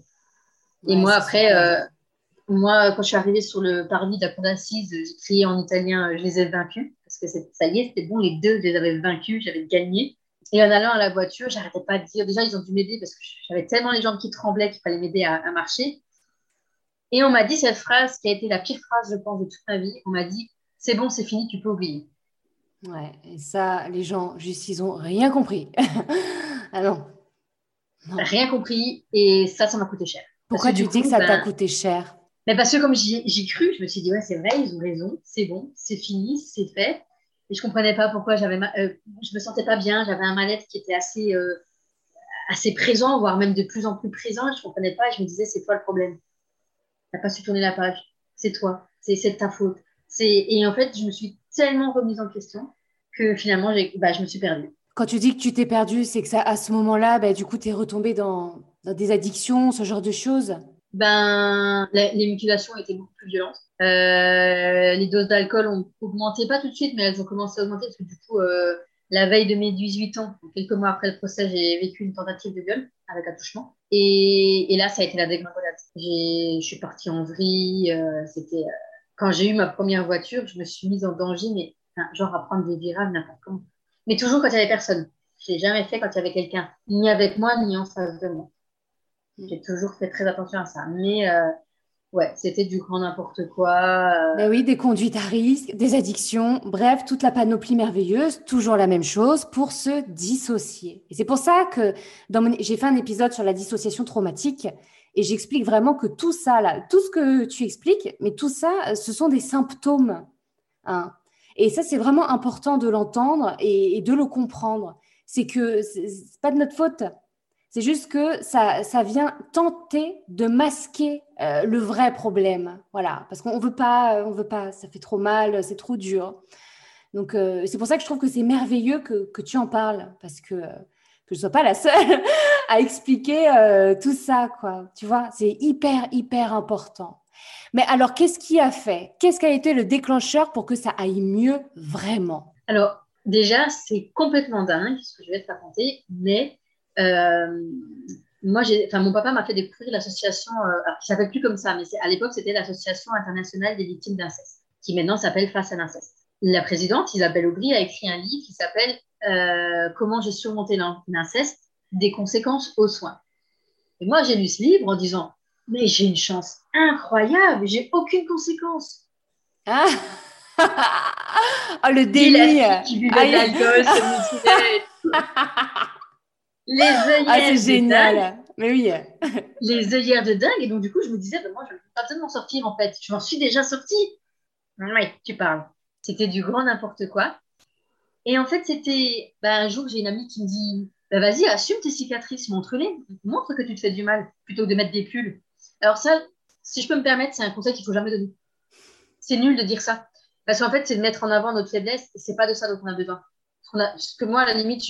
Et moi, après, euh, moi, quand je suis arrivée sur le parvis de la cour d'assises, j'ai crié en italien Je les ai vaincus. Parce que ça y est, c'était bon, les deux, je les avais vaincus, j'avais gagné. Et en allant à la voiture, j'arrêtais pas de dire. Déjà, ils ont dû m'aider parce que j'avais tellement les jambes qui tremblaient qu'il fallait m'aider à, marcher. Et on m'a dit cette phrase qui a été la pire phrase, je pense, de toute ma vie. On m'a dit C'est bon, c'est fini, tu peux oublier. Ouais, et ça, les gens, juste, ils ont rien compris. ah non. Rien compris. Et ça, ça m'a coûté cher. Pourquoi tu dis que ça t'a ben, coûté cher? mais Parce que comme j'y cru, je me suis dit, ouais, c'est vrai, ils ont raison, c'est bon, c'est fini, c'est fait. Et je comprenais pas pourquoi j'avais, euh, je me sentais pas bien, j'avais un mal-être qui était assez, euh, assez présent, voire même de plus en plus présent. Je comprenais pas et je me disais, c'est toi le problème? T'as pas su tourner la page, c'est toi, c'est de ta faute. Et en fait, je me suis tellement remise en question que finalement, bah, je me suis perdue. Quand tu dis que tu t'es perdue, c'est que ça, à ce moment-là, bah, du coup, tu es retombée dans, des addictions, ce genre de choses? Ben, les mutilations étaient beaucoup plus violentes. Euh, les doses d'alcool ont augmenté, pas tout de suite, mais elles ont commencé à augmenter parce que du coup, euh, la veille de mes 18 ans, quelques mois après le procès, j'ai vécu une tentative de viol avec attouchement. Et, et là, ça a été la dégringolade. Je suis partie en vrille. Euh, c'était quand j'ai eu ma première voiture, je me suis mise en danger, mais genre à prendre des virages n'importe comment. Mais toujours quand il y avait personne. Je l'ai jamais fait quand il y avait quelqu'un, ni avec moi, ni en face de moi. J'ai toujours fait très attention à ça. Mais euh, ouais, c'était du grand n'importe quoi. Euh. Ben oui, des conduites à risque, des addictions, bref, toute la panoplie merveilleuse, toujours la même chose pour se dissocier. Et c'est pour ça que j'ai fait un épisode sur la dissociation traumatique et j'explique vraiment que tout ça, tout ce que tu expliques, mais tout ça, ce sont des symptômes. Hein. Et ça, c'est vraiment important de l'entendre et, et, de le comprendre. C'est que c'est pas de notre faute. C'est juste que ça, ça vient tenter de masquer euh, le vrai problème. Voilà, parce qu'on veut pas, on veut pas, ça fait trop mal, c'est trop dur. Donc, euh, c'est pour ça que je trouve que c'est merveilleux que, que, tu en parles, parce que, que je ne sois pas la seule à expliquer euh, tout ça, quoi. Tu vois, c'est hyper, hyper important. Mais alors, qu'est-ce qui a fait? Qu'est-ce qui a été le déclencheur pour que ça aille mieux vraiment? Alors, déjà, c'est complètement dingue ce que je vais te raconter, mais moi, enfin, mon papa m'a fait découvrir l'association, euh, qui s'appelle plus comme ça, mais à l'époque, c'était l'Association internationale des victimes d'inceste, qui maintenant s'appelle Face à l'inceste. La présidente, Isabelle Aubry, a écrit un livre qui s'appelle euh, Comment j'ai surmonté l'inceste, des conséquences aux soins. Et moi, j'ai lu ce livre en disant, mais j'ai une chance incroyable, j'ai aucune conséquence. Ah, oh, le déni qui buvait de l'alcool, se les œillères ah, c'est génial. Mais oui. les œillères de dingue. Et donc, du coup, je me disais, ben, moi, je ne pas besoin de m'en sortir, en fait. Je m'en suis déjà sortie. Oui, tu parles. C'était du grand n'importe quoi. Et en fait, c'était ben, un jour, j'ai une amie qui me dit, ben, vas-y, assume tes cicatrices, montre-les. Montre que tu te fais du mal, plutôt que de mettre des pulls. Alors ça, si je peux me permettre, c'est un conseil qu'il faut jamais donner. C'est nul de dire ça. Parce qu'en fait, c'est de mettre en avant notre faiblesse et c'est pas de ça dont on a besoin. Ce, que moi, à la limite,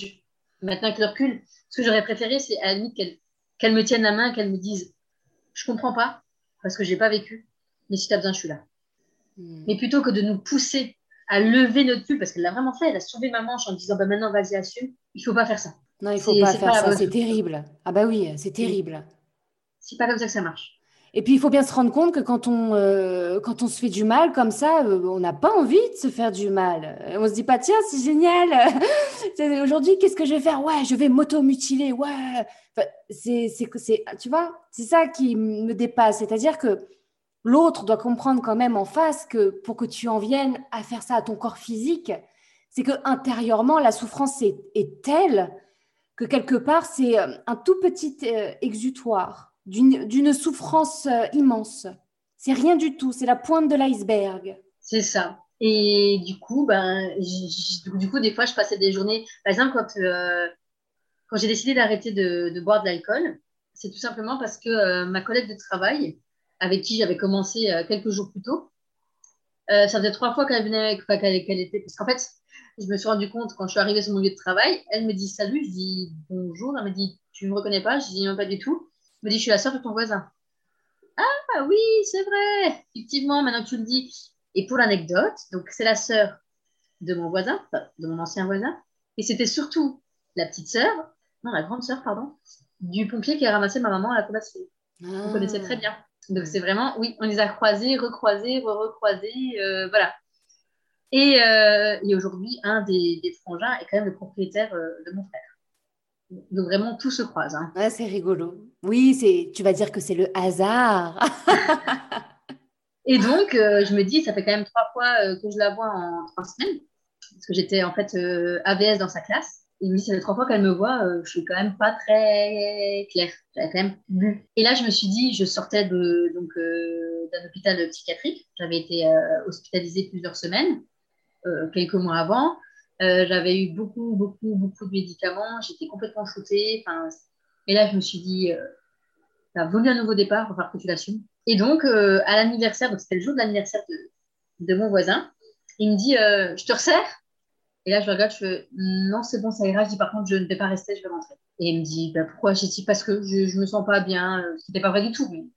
maintenant que le recul, ce que j'aurais préféré, c'est à la limite qu'elle me tienne la main, qu'elle me dise Je comprends pas, parce que j'ai pas vécu, mais si tu as besoin, je suis là. Hmm. Mais plutôt que de nous pousser à lever notre pull, parce qu'elle l'a vraiment fait, elle a sauvé ma manche en disant bah, Maintenant, vas-y, assume, il faut pas faire ça. Non, il faut pas faire ça, c'est terrible. Ah, bah oui, c'est terrible. C'est pas comme ça que ça marche. Et puis, il faut bien se rendre compte que quand on, euh, quand on se fait du mal comme ça, euh, on n'a pas envie de se faire du mal. On se dit pas, tiens, c'est génial. Aujourd'hui, qu'est-ce que je vais faire? Ouais, je vais m'auto-mutiler. Ouais. c'est, c'est, tu vois, c'est ça qui me dépasse. C'est-à-dire que l'autre doit comprendre quand même en face que pour que tu en viennes à faire ça à ton corps physique, c'est que intérieurement, la souffrance est, est telle que quelque part, c'est euh, un tout petit exutoire d'une souffrance euh, immense. C'est rien du tout, c'est la pointe de l'iceberg. C'est ça. Et du coup, ben, du coup, des fois, je passais des journées. Par exemple, quand, euh, quand j'ai décidé d'arrêter de, boire de l'alcool, c'est tout simplement parce que euh, ma collègue de travail, avec qui j'avais commencé quelques jours plus tôt, ça faisait trois fois qu'elle venait, qu'elle était. Parce qu'en fait, je me suis rendu compte quand je suis arrivée sur mon lieu de travail, elle me dit salut, je dis bonjour, elle me dit tu me reconnais pas, je dis non, pas du tout me dit, je suis la soeur de ton voisin. Ah oui, c'est vrai, effectivement, maintenant que tu le dis. Et pour l'anecdote, donc c'est la sœur de mon voisin, de mon ancien voisin, et c'était surtout la petite sœur, non, la grande sœur, pardon, du pompier qui a ramassé ma maman à la commation. On connaissait très bien. Donc c'est vraiment, oui, on les a croisés, recroisés, re-recroisés, euh, voilà. Et, euh, et aujourd'hui, un des, des, frangins est quand même le propriétaire euh, de mon frère. Donc vraiment, tout se croise. Hein. Ouais, c'est rigolo. Oui, c'est. tu vas dire que c'est le hasard. et donc, euh, je me dis, ça fait quand même trois fois euh, que je la vois en trois semaines, parce que j'étais en fait euh, AVS dans sa classe. Et il me dit, ça fait trois fois qu'elle me voit, je suis quand même pas très claire. J'avais quand même bu. Et là, je me suis dit, je sortais de, donc, d'un hôpital psychiatrique. J'avais été hospitalisée plusieurs semaines, quelques mois avant. Euh, j'avais eu beaucoup, beaucoup, beaucoup de médicaments. J'étais complètement shootée. Et là, je me suis dit, euh, tu as voulu un nouveau départ, il que tu l'assumes. Et donc, euh, à l'anniversaire, c'était le jour de l'anniversaire de, de, mon voisin, il me dit, je te resserre Et là, je regarde, je fais, non, c'est bon, ça ira. Je dis, par contre, je ne vais pas rester, je vais rentrer. Et il me dit, bah, pourquoi? J'ai dit, parce que je ne me sens pas bien. C'était pas vrai du tout.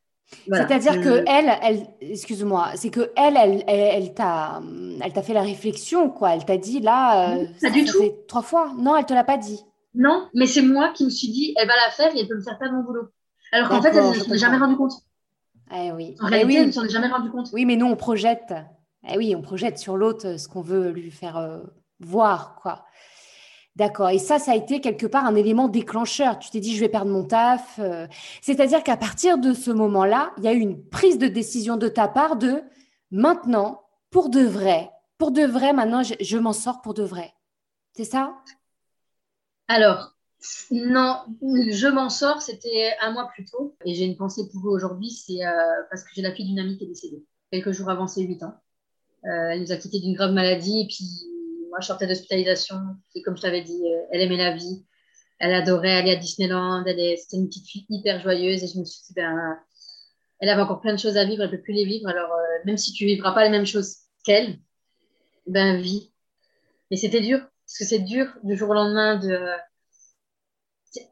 C'est-à-dire que elle, elle excuse-moi, c'est que elle, elle, elle, t'a, elle t'a fait la réflexion, quoi. Elle t'a dit là, euh, pas du tout. trois fois. Non, elle te l'a pas dit. Non, mais c'est moi qui me suis dit, elle va la faire et elle peut me faire pas mon boulot. Alors qu'en fait, elle ne s'en est jamais rendu compte. Eh oui. En réalité, elle ne s'en est jamais rendu compte. Oui, mais nous, on projette. Eh oui, on projette sur l'autre ce qu'on veut lui faire euh, voir, quoi. D'accord. Et ça, ça a été quelque part un élément déclencheur. Tu t'es dit, je vais perdre mon taf. Euh. C'est-à-dire qu'à partir de ce moment-là, il y a eu une prise de décision de ta part de maintenant, pour de vrai, pour de vrai, maintenant, je, m'en sors pour de vrai. C'est ça? Alors, non, je m'en sors, c'était un mois plus tôt. Et j'ai une pensée pour vous aujourd'hui, c'est euh, parce que j'ai la fille d'une amie qui est décédée, quelques jours avant ses 8 ans. Euh, elle nous a quittés d'une grave maladie et puis moi, je sortais d'hospitalisation. Et comme je t'avais dit, euh, elle aimait la vie. Elle adorait aller à Disneyland. C'était une petite fille hyper joyeuse. Et je me suis dit, ben, elle avait encore plein de choses à vivre. Elle ne peut plus les vivre. Alors, euh, même si tu ne vivras pas les mêmes choses qu'elle, ben, vis. Mais c'était dur. Parce que c'est dur du jour au lendemain de.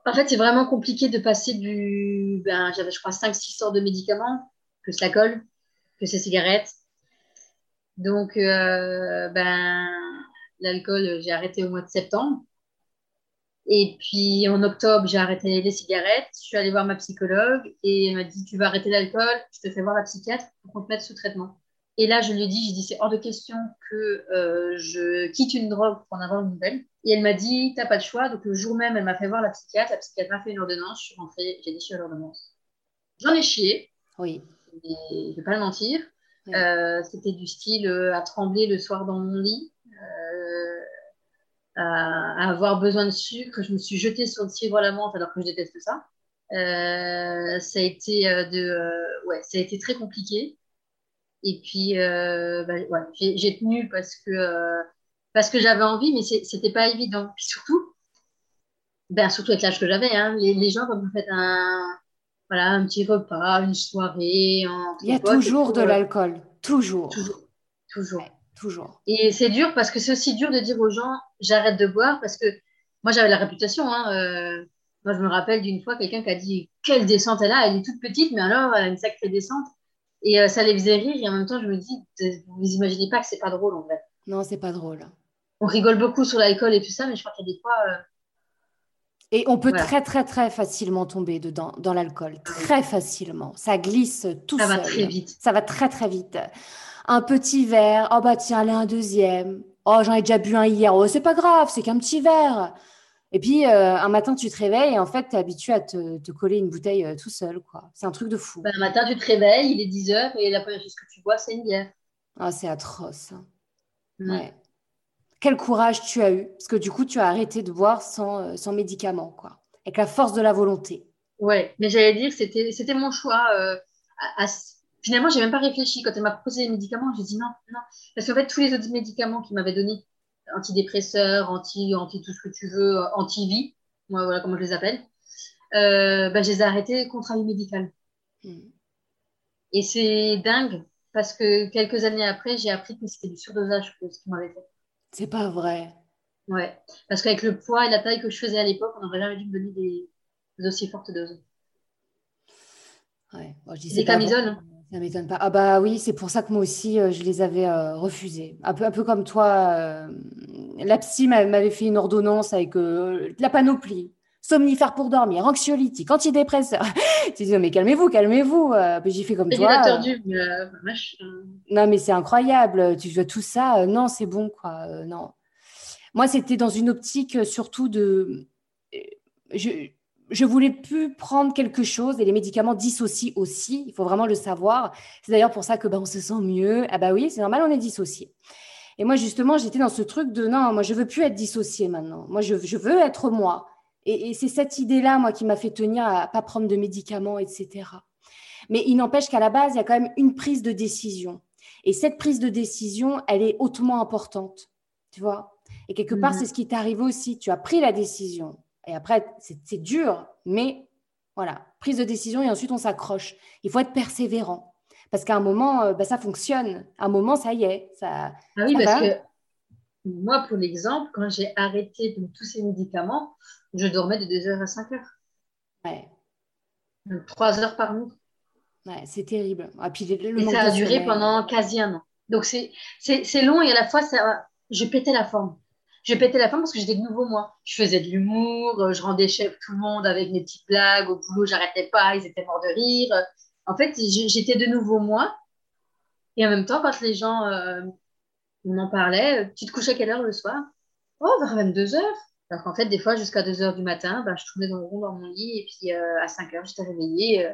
En fait, c'est vraiment compliqué de passer du. Ben, J'avais, je crois, 5-6 sortes de médicaments, que la colle, que ces cigarettes. Donc, euh, ben, L'alcool, j'ai arrêté au mois de septembre. Et puis en octobre, j'ai arrêté les cigarettes. Je suis allée voir ma psychologue et elle m'a dit Tu vas arrêter l'alcool, je te fais voir la psychiatre pour qu'on te mette sous traitement. Et là, je lui ai dit J'ai dit C'est hors de question que euh, je quitte une drogue pour en avoir une nouvelle. Et elle m'a dit T'as pas de choix. Donc le jour même, elle m'a fait voir la psychiatre. La psychiatre m'a fait une ordonnance. Je suis rentrée, j'ai déchiré l'ordonnance. J'en ai chié. Oui. Et je vais pas le mentir. Euh, c'était du style euh, à trembler le soir dans mon lit à, avoir besoin de sucre. Je me suis jetée sur le cidre à la menthe alors que je déteste ça. Euh, ça a été euh, de, euh, ouais, ça a été très compliqué. Et puis, bah, ouais, j'ai tenu parce que parce que j'avais envie, mais c'était pas évident. Puis surtout, ben, surtout avec l'âge que j'avais, hein, les, les, gens, quand vous faites un, voilà, un petit repas, une soirée. Il y a toujours de l'alcool. Toujours. Toujours. Toujours. Toujours. Et c'est dur parce que c'est aussi dur de dire aux gens j'arrête de boire parce que moi j'avais la réputation. Hein, euh, moi je me rappelle d'une fois quelqu'un qui a dit quelle descente elle a, elle est toute petite, mais alors elle a une sacrée descente. Et euh, ça les faisait rire. Et en même temps, je me dis vous imaginez pas que c'est pas drôle en fait. Non, c'est pas drôle. On rigole beaucoup sur l'alcool et tout ça, mais je crois qu'il y a des fois. Euh, et on peut très très très facilement tomber dedans dans l'alcool, très facilement. Ça glisse tout ça seul. Ça va très vite. Ça va très très vite un petit verre. Oh bah tiens, allez, un deuxième. Oh, j'en ai déjà bu un hier. Oh, c'est pas grave, c'est qu'un petit verre. Et puis, euh, un matin, tu te réveilles et en fait, tu es habitué à te, coller une bouteille euh, tout seul. quoi. C'est un truc de fou. Ben, un matin, tu te réveilles, il est 10 heures et la première chose que tu bois, c'est une bière. Ah, c'est atroce. Mm. Ouais. Quel courage tu as eu. Parce que du coup, tu as arrêté de boire sans, euh, sans médicaments, quoi. Avec la force de la volonté. Ouais, mais j'allais dire, c'était, c'était mon choix. à, Finalement, j'ai même pas réfléchi. Quand elle m'a proposé les médicaments, j'ai dit non, non. Parce qu'en fait, tous les autres médicaments qu'il m'avait donnés, antidépresseurs, anti, anti tout ce que tu veux, anti-vie, moi, voilà comment je les appelle, euh, bah, je les ai arrêtés contre avis médical. Hmm. Et c'est dingue parce que quelques années après, j'ai appris que c'était du surdosage ce qu'il m'avait fait. C'est pas vrai. Ouais, parce qu'avec le poids et la taille que je faisais à l'époque, on n'aurait jamais dû me donner des, aussi fortes doses. Ouais. des camisoles. Ça m'étonne pas. Ah bah oui, c'est pour ça que moi aussi, euh, je les avais euh, refusés. Un peu, un peu comme toi, euh, la psy m'avait fait une ordonnance avec la panoplie. Somnifère pour dormir, anxiolytique, antidépresseur. tu dis, mais calmez-vous, calmez-vous. J'ai fait comme toi. Du, non, mais c'est incroyable. Tu veux tout ça. non, c'est bon, quoi. non. Moi, c'était dans une optique surtout de. Je, je voulais plus prendre quelque chose et les médicaments dissocient aussi. Il faut vraiment le savoir. C'est d'ailleurs pour ça que ben, on se sent mieux. Ah bah oui, c'est normal, on est dissocié. Et moi justement, j'étais dans ce truc de non, moi je veux plus être dissocié maintenant. Moi je, veux être moi. Et, c'est cette idée-là, moi, qui m'a fait tenir à pas prendre de médicaments, etc. Mais il n'empêche qu'à la base, il y a quand même une prise de décision. Et cette prise de décision, elle est hautement importante. Tu vois? Et quelque part, mmh. c'est ce qui t'est arrivé aussi. Tu as pris la décision et après, c'est dur, mais voilà, prise de décision et ensuite on s'accroche. Il faut être persévérant. Parce qu'à un moment, euh, bah, ça fonctionne. À un moment, ça y est. Ça, ah oui, parce que moi, pour l'exemple, quand j'ai arrêté tous ces médicaments, je dormais de 2h à 5h. Ouais. 3 heures par nuit. Ouais, c'est terrible. Ah, puis et ça a duré pendant quasi un an. Donc c'est long et à la fois, ça, je pétais la forme j'ai pété la forme parce que j'étais de nouveau moi. Je faisais de l'humour, euh, je rendais chef tout le monde avec mes petites blagues. Au boulot, j'arrêtais pas, ils étaient morts de rire. En fait, j'étais de nouveau moi. Et en même temps, quand les gens euh, m'en parlaient, tu te couchais à quelle heure le soir? Oh, vers 22 heures. Alors qu'en fait, des fois, jusqu'à 2 heures du matin, ben, je tournais dans le rond dans mon lit. Et puis euh, à 5 heures, j'étais réveillée,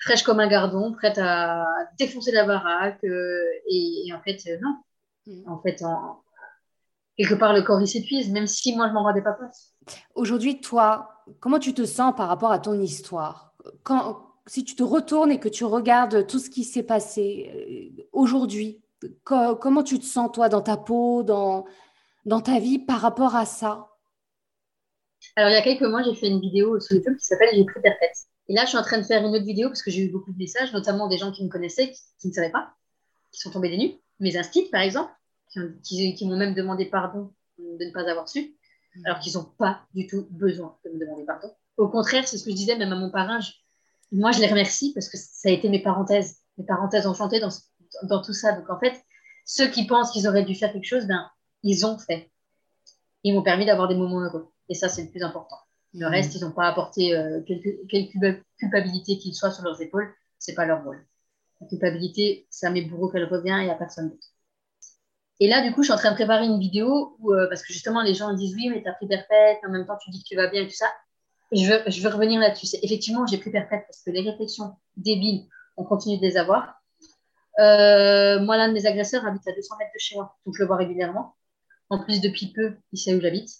fraîche comme un gardon, prête à défoncer la baraque. Et, en fait, non. Mm. En fait, en, quelque part, le corps, il s'épuise, même si moi, je m'en rendais pas compte. Aujourd'hui, toi, comment tu te sens par rapport à ton histoire? Quand, Si tu te retournes et que tu regardes tout ce qui s'est passé euh, aujourd'hui, comment tu te sens, toi, dans ta peau, dans, dans ta vie par rapport à ça? Alors, il y a quelques mois, j'ai fait une vidéo sur YouTube qui s'appelle J'ai pris tête. Et là, je suis en train de faire une autre vidéo parce que j'ai eu beaucoup de messages, notamment des gens qui me connaissaient, qui, ne savaient pas, qui sont tombés des nues. Mes instits, par exemple qui, m'ont même demandé pardon de ne pas avoir su, mm. alors qu'ils n'ont pas du tout besoin de me demander pardon. Au contraire, c'est ce que je disais même à mon parrain. moi, je les remercie parce que ça a été mes parenthèses, mes parenthèses enchantées dans, dans tout ça. Donc en fait, ceux qui pensent qu'ils auraient dû faire quelque chose, ben, ils ont fait. Ils m'ont permis d'avoir des moments heureux. Et ça, c'est le plus important. Le Mhm. reste, ils n'ont pas apporté euh, quelque, quelque culpabilité qu'il soit sur leurs épaules. C'est pas leur rôle. La culpabilité, c'est à mes bourreaux qu'elle revient et à personne d'autre. Et là, du coup, je suis en train de préparer une vidéo où, euh, parce que justement, les gens disent oui, mais tu as pris Perpète, en même temps, tu dis que tu vas bien et tout ça. Et je veux, je veux revenir là-dessus. Effectivement, j'ai pris Perpète parce que les réflexions débiles, on continue de les avoir. Euh, moi, l'un de mes agresseurs habite à 200 mètres de chez moi, donc je le vois régulièrement. En plus, depuis peu, il sait où j'habite.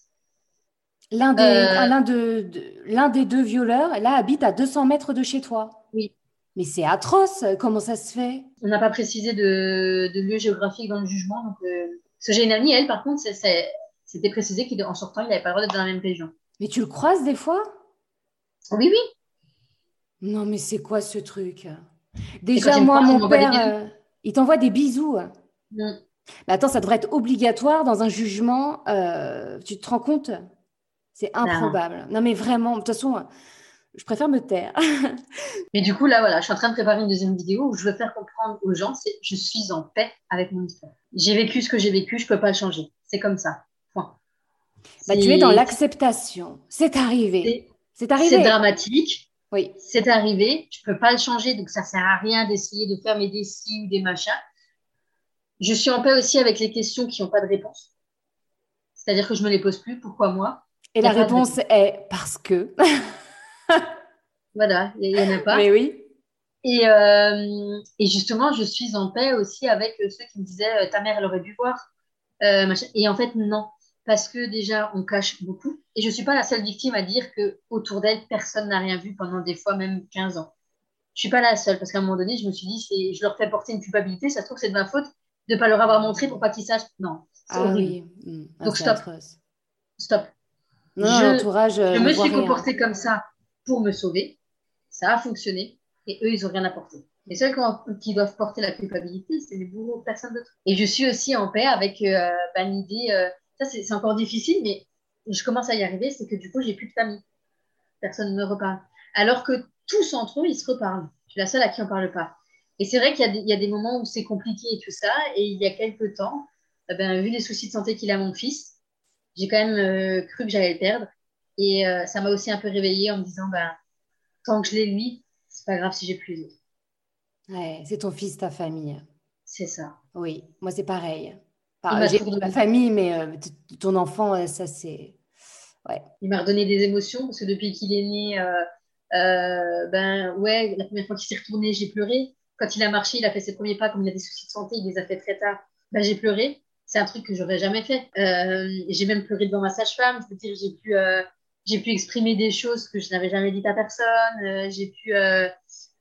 L'un des, Euh, un- l'un de, de- l'un des deux violeurs, là, habite à 200 mètres de chez toi. Oui. Mais c'est atroce, comment ça se fait? On n'a pas précisé de, de lieu géographique dans le jugement. Donc, euh, parce que j'ai une amie, elle, par contre, c'était précisé qu'en sortant, il n'avait pas le droit d'être dans la même région. Mais tu le croises des fois? Oui, oui. Non, mais c'est quoi ce truc? Déjà, moi, mon père, euh, il t'envoie des bisous. Mm. Mais attends, ça devrait être obligatoire dans un jugement. euh, tu te rends compte? C'est improbable. Non, mais vraiment, de toute façon, je préfère me taire. Mais du coup, là, voilà, je suis en train de préparer une deuxième vidéo où je veux faire comprendre aux gens, c'est je suis en paix avec mon histoire. J'ai vécu ce que j'ai vécu, je peux pas le changer. C'est comme ça. Point. Bah, tu es dans l'acceptation. C'est arrivé. c'est- C'est C'est arrivé. dramatique. Oui. C'est arrivé. Je peux pas le changer, donc ça sert à rien d'essayer de faire mes décis ou des machins. Je suis en paix aussi avec les questions qui n'ont pas de réponse. C'est-à-dire que je me les pose plus. Pourquoi moi? Et la réponse est parce que. Voilà, il n'y en a pas. Mais oui. Et, euh, et justement, je suis en paix aussi avec ceux qui me disaient euh, ta mère, elle aurait dû voir. Euh. Et en fait, non. Parce que déjà, on cache beaucoup. Et je ne suis pas la seule victime à dire que autour d'elle, personne n'a rien vu pendant des fois même 15 ans. Je suis pas la seule. Parce qu'à un moment donné, je me suis dit, je leur fais porter une culpabilité. Ça se trouve, c'est de ma faute de ne pas leur avoir montré pour pas qu'ils sachent. Non, Ah horrible. oui. Mm. Ah, Donc, stop. atroce. Stop. Non, Je- l'entourage. Je ne me suis comportée comme ça pour me sauver. Ça a fonctionné. Et eux, ils n'ont rien apporté. Les seuls qui, doivent porter la culpabilité, c'est les bourreaux, personne d'autre. Et je suis aussi en paix avec euh, l'idée, euh, ça c'est encore difficile, mais je commence à y arriver, c'est que du coup, j'ai plus de famille. Personne ne me reparle. Alors que tous entre eux, ils se reparlent. Je suis la seule à qui on parle pas. Et c'est vrai qu'il y a des moments où c'est compliqué et tout ça. Et il y a quelques temps, eh ben, vu les soucis de santé qu'il a mon fils, j'ai quand même euh, cru que j'allais le perdre. Et euh, ça m'a aussi un peu réveillée en me disant, ben, tant que je l'ai lui, c'est pas grave si j'ai plus les autres. Ouais, c'est ton fils, ta famille. C'est ça. Oui, moi c'est pareil. Il Enfin, m'a j'ai ma famille, mais euh, ton enfant, euh, ça c'est. Ouais. Il m'a redonné des émotions parce que depuis qu'il est né, euh, ben ouais, la première fois qu'il s'est retourné, j'ai pleuré. Quand il a marché, il a fait ses premiers pas, comme il a des soucis de santé, il les a fait très tard. Ben, j'ai pleuré. C'est un truc que j'aurais jamais fait. J'ai même pleuré devant ma sage-femme. Je veux dire, j'ai pu, j'ai pu exprimer des choses que je n'avais jamais dites à personne. Euh, j'ai pu, euh,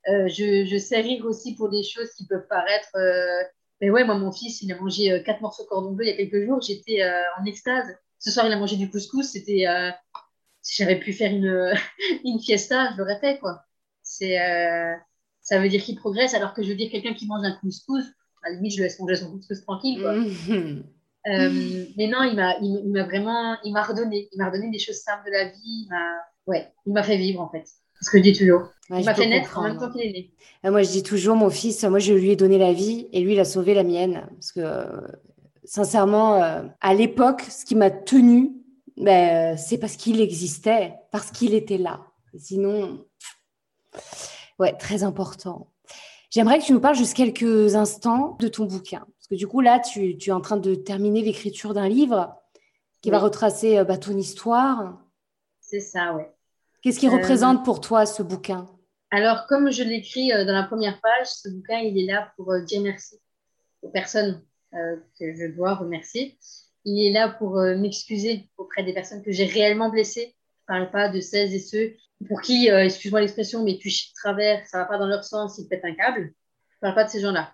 euh, je, sais rire aussi pour des choses qui peuvent paraître. Mais ouais, moi, mon fils, il a mangé quatre morceaux de cordon bleu il y a quelques jours. J'étais en extase. Ce soir, il a mangé du couscous. C'était, si j'avais pu faire une, une fiesta, je l'aurais fait, quoi. C'est, ça veut dire qu'il progresse, alors que je veux dire, quelqu'un qui mange un couscous, à la limite, je le laisse manger son couscous tranquille, quoi. Euh, mais non, il m'a, il, il m'a vraiment, il m'a redonné, il m'a redonné des choses simples de la vie. Il m'a, ouais, il m'a fait vivre, en fait. Ce que je dis toujours. Ouais, il m'a fait naître en même temps qu'il est né. Euh, Moi, je dis toujours, mon fils, moi, je lui ai donné la vie et lui, il a sauvé la mienne. Parce que, euh, sincèrement, euh, à l'époque, ce qui m'a tenu, ben, c'est parce qu'il existait, parce qu'il était là. Sinon, ouais, très important. J'aimerais que tu nous parles juste quelques instants de ton bouquin. Parce que du coup, là, tu, tu es en train de terminer l'écriture d'un livre qui va Oui. retracer euh, bah, ton histoire. C'est ça, ouais. Qu'est-ce qui Euh, représente pour toi ce bouquin? Alors, comme je l'écris euh, dans la première page, ce bouquin, il est là pour dire merci aux personnes euh, que je dois remercier. Il est là pour euh, m'excuser auprès des personnes que j'ai réellement blessées. Je ne parle pas de celles et ceux pour qui, euh, excuse-moi l'expression, mais tu chies de travers, ça ne va pas dans leur sens, ils te pètent un câble. Je ne parle pas de ces gens-là.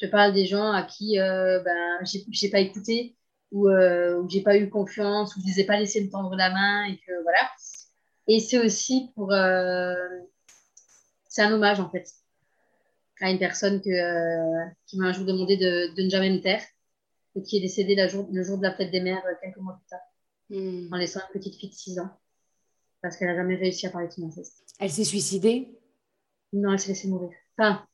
Je parle des gens à qui euh, ben, j'ai pas écouté ou euh, où j'ai pas eu confiance, ou je les ai pas laissés me tendre la main et que voilà. Et c'est aussi pour euh, c'est un hommage en fait à une personne que, euh, qui m'a un jour demandé de, de ne jamais me taire et qui est décédée la jour, le jour de la fête des mères euh, quelques mois plus tard Hmm. en laissant une petite fille de 6 ans parce qu'elle n'a jamais réussi à parler de son inceste. Elle s'est suicidée? Non, elle s'est laissée mourir. Enfin,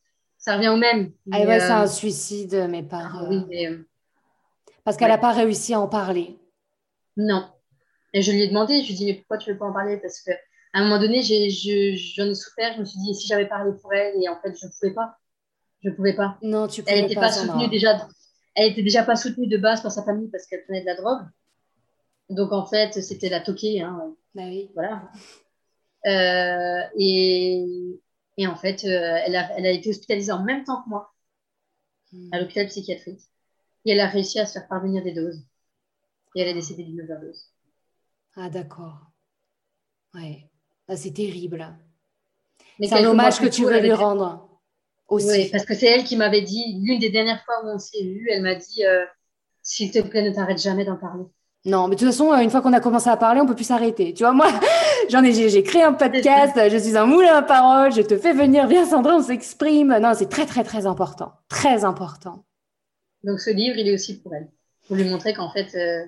ça revient au même. Ah mais, ouais, euh, c'est un suicide, mais par... ah euh, oui, mais, euh, Parce qu'elle ouais. n'a pas réussi à en parler. non. Et je lui ai demandé, je lui ai dit, mais pourquoi tu veux pas en parler? Parce que à un moment donné, j'en ai, souffert. Je me suis dit, si j'avais parlé pour elle, et en fait, je ne pouvais pas? Je ne pouvais pas. Non, tu pouvais elle n'était pas, soutenue déjà. Elle était déjà pas soutenue de base par sa famille parce qu'elle prenait de la drogue. Donc en fait, c'était la toquée. Hein. Bah oui. Voilà. Euh, et, et, en fait, euh, elle, a, elle, a, été hospitalisée en même temps que moi hmm. à l'hôpital psychiatrique. Et elle a réussi à se faire parvenir des doses. Et elle est décédée d'une overdose. Ah d'accord. Ouais. Ah, c'est terrible. C'est un hommage que tu veux lui rendre. Aussi. Oui, parce que c'est elle qui m'avait dit, l'une des dernières fois où on s'est vu, elle m'a dit euh, S'il te plaît, ne t'arrête jamais d'en parler. Non, mais de toute façon, une fois qu'on a commencé à parler, on peut plus s'arrêter. Tu vois, moi, j'en ai, j'ai créé un podcast, je suis un moulin à parole, je te fais venir, viens Sandra, on s'exprime. Non, c'est très, très, très important. Très important. Donc, ce livre, il est aussi pour elle. Pour lui montrer qu'en fait, euh,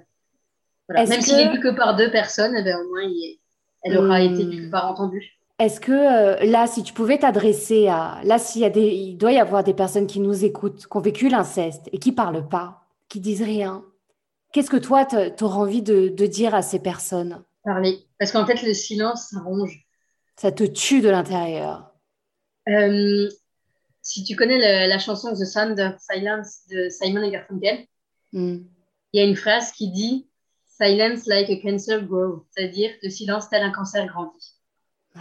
voilà, même s'il est lu que par deux personnes, eh ben, au moins, il elle aura été quelque part entendue. Est-ce que euh, là, si tu pouvais t'adresser à... Là, s'il y a des... il doit y avoir des personnes qui nous écoutent, qui ont vécu l'inceste et qui parlent pas, qui disent rien, Qu'est-ce que toi, tu auras envie de, dire à ces personnes? Parler. Parce qu'en fait, le silence, ça ronge. Ça te tue de l'intérieur. Euh, si tu connais la chanson The Sound of Silence de Simon et Garfunkel, hmm. il y a une phrase qui dit Silence like a cancer grows, c'est-à-dire le silence tel un cancer grandit.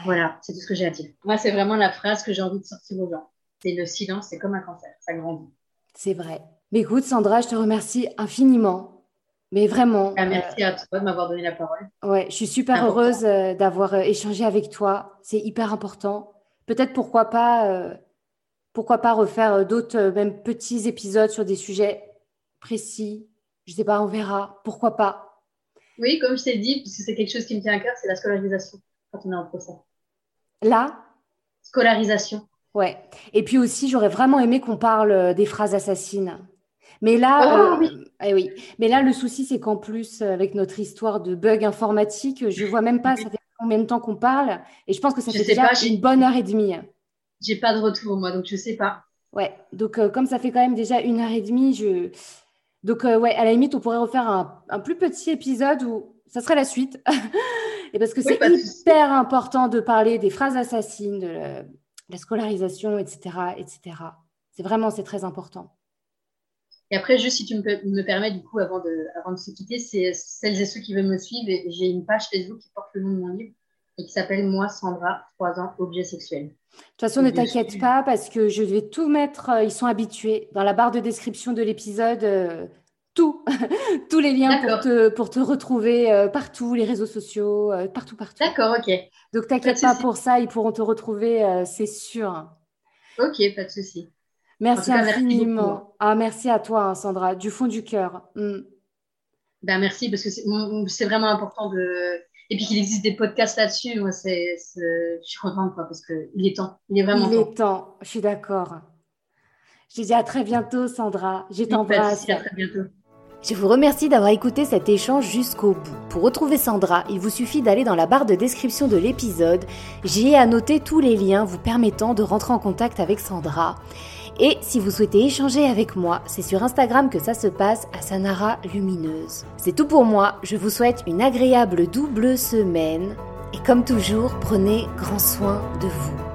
Voilà, c'est tout ce que j'ai à dire. Moi, c'est vraiment la phrase que j'ai envie de sortir aux gens. C'est le silence, c'est comme un cancer, ça grandit. C'est vrai. Mais écoute, Sandra, je te remercie infiniment mais vraiment. Ah, merci à toi de m'avoir donné la parole. Ouais, je suis super heureuse euh, d'avoir euh, échangé avec toi. C'est hyper important. Peut-être pourquoi pas, euh, pourquoi pas refaire d'autres, même petits épisodes sur des sujets précis. Je sais pas, on verra. Pourquoi pas? Oui, comme je t'ai dit, parce que c'est quelque chose qui me tient à cœur, c'est la scolarisation quand on est en procès. La Scolarisation. Ouais. Et puis aussi, j'aurais vraiment aimé qu'on parle des phrases assassines. Mais là, oh, euh, eh oui. Mais là, le souci, c'est qu'en plus, avec notre histoire de bug informatique, je vois même pas ça fait combien de temps qu'on parle. Et je pense que ça fait déjà une bonne heure et demie. J'ai pas de retour, moi, donc je sais pas. Ouais, donc euh, comme ça fait quand même déjà une heure et demie, je. Donc, euh, ouais, à la limite, on pourrait refaire un, plus petit épisode où ça serait la suite. et parce que c'est hyper important de parler des phrases assassines, de la scolarisation, etc. etc. C'est vraiment, c'est très important. Et après, juste si tu me, me permets, du coup, avant de, avant de se quitter, c'est celles et ceux qui veulent me suivre. J'ai une page Facebook qui porte le nom de mon livre et qui s'appelle Moi, Sandra, 3 ans, objet sexuel. De toute façon, ne t'inquiète pas parce que je vais tout mettre, euh, ils sont habitués, dans la barre de description de l'épisode, euh, tout, tous les liens pour te, pour te retrouver euh, partout, les réseaux sociaux, partout, partout. D'accord, ok. Donc, t'inquiète pas, pas pour ça, ils pourront te retrouver, c'est sûr. Ok, pas de souci. Merci infiniment. Merci ah, merci à toi, hein, Sandra, du fond du cœur. Mm. Ben, merci, parce que c'est vraiment important de. Et puis qu'il existe des podcasts là-dessus, moi, c'est, je suis contente, quoi, parce qu'il est temps. Il est vraiment il temps. Il est temps, je suis d'accord. Je te dis à très bientôt, Sandra. Je t'embrasse. À très bientôt. Je vous remercie d'avoir écouté cet échange jusqu'au bout. Pour retrouver Sandra, il vous suffit d'aller dans la barre de description de l'épisode. J'y ai annoté tous les liens vous permettant de rentrer en contact avec Sandra. Et si vous souhaitez échanger avec moi, c'est sur Instagram que ça se passe à Sanara Lumineuse. C'est tout pour moi, je vous souhaite une agréable double semaine et comme toujours, prenez grand soin de vous.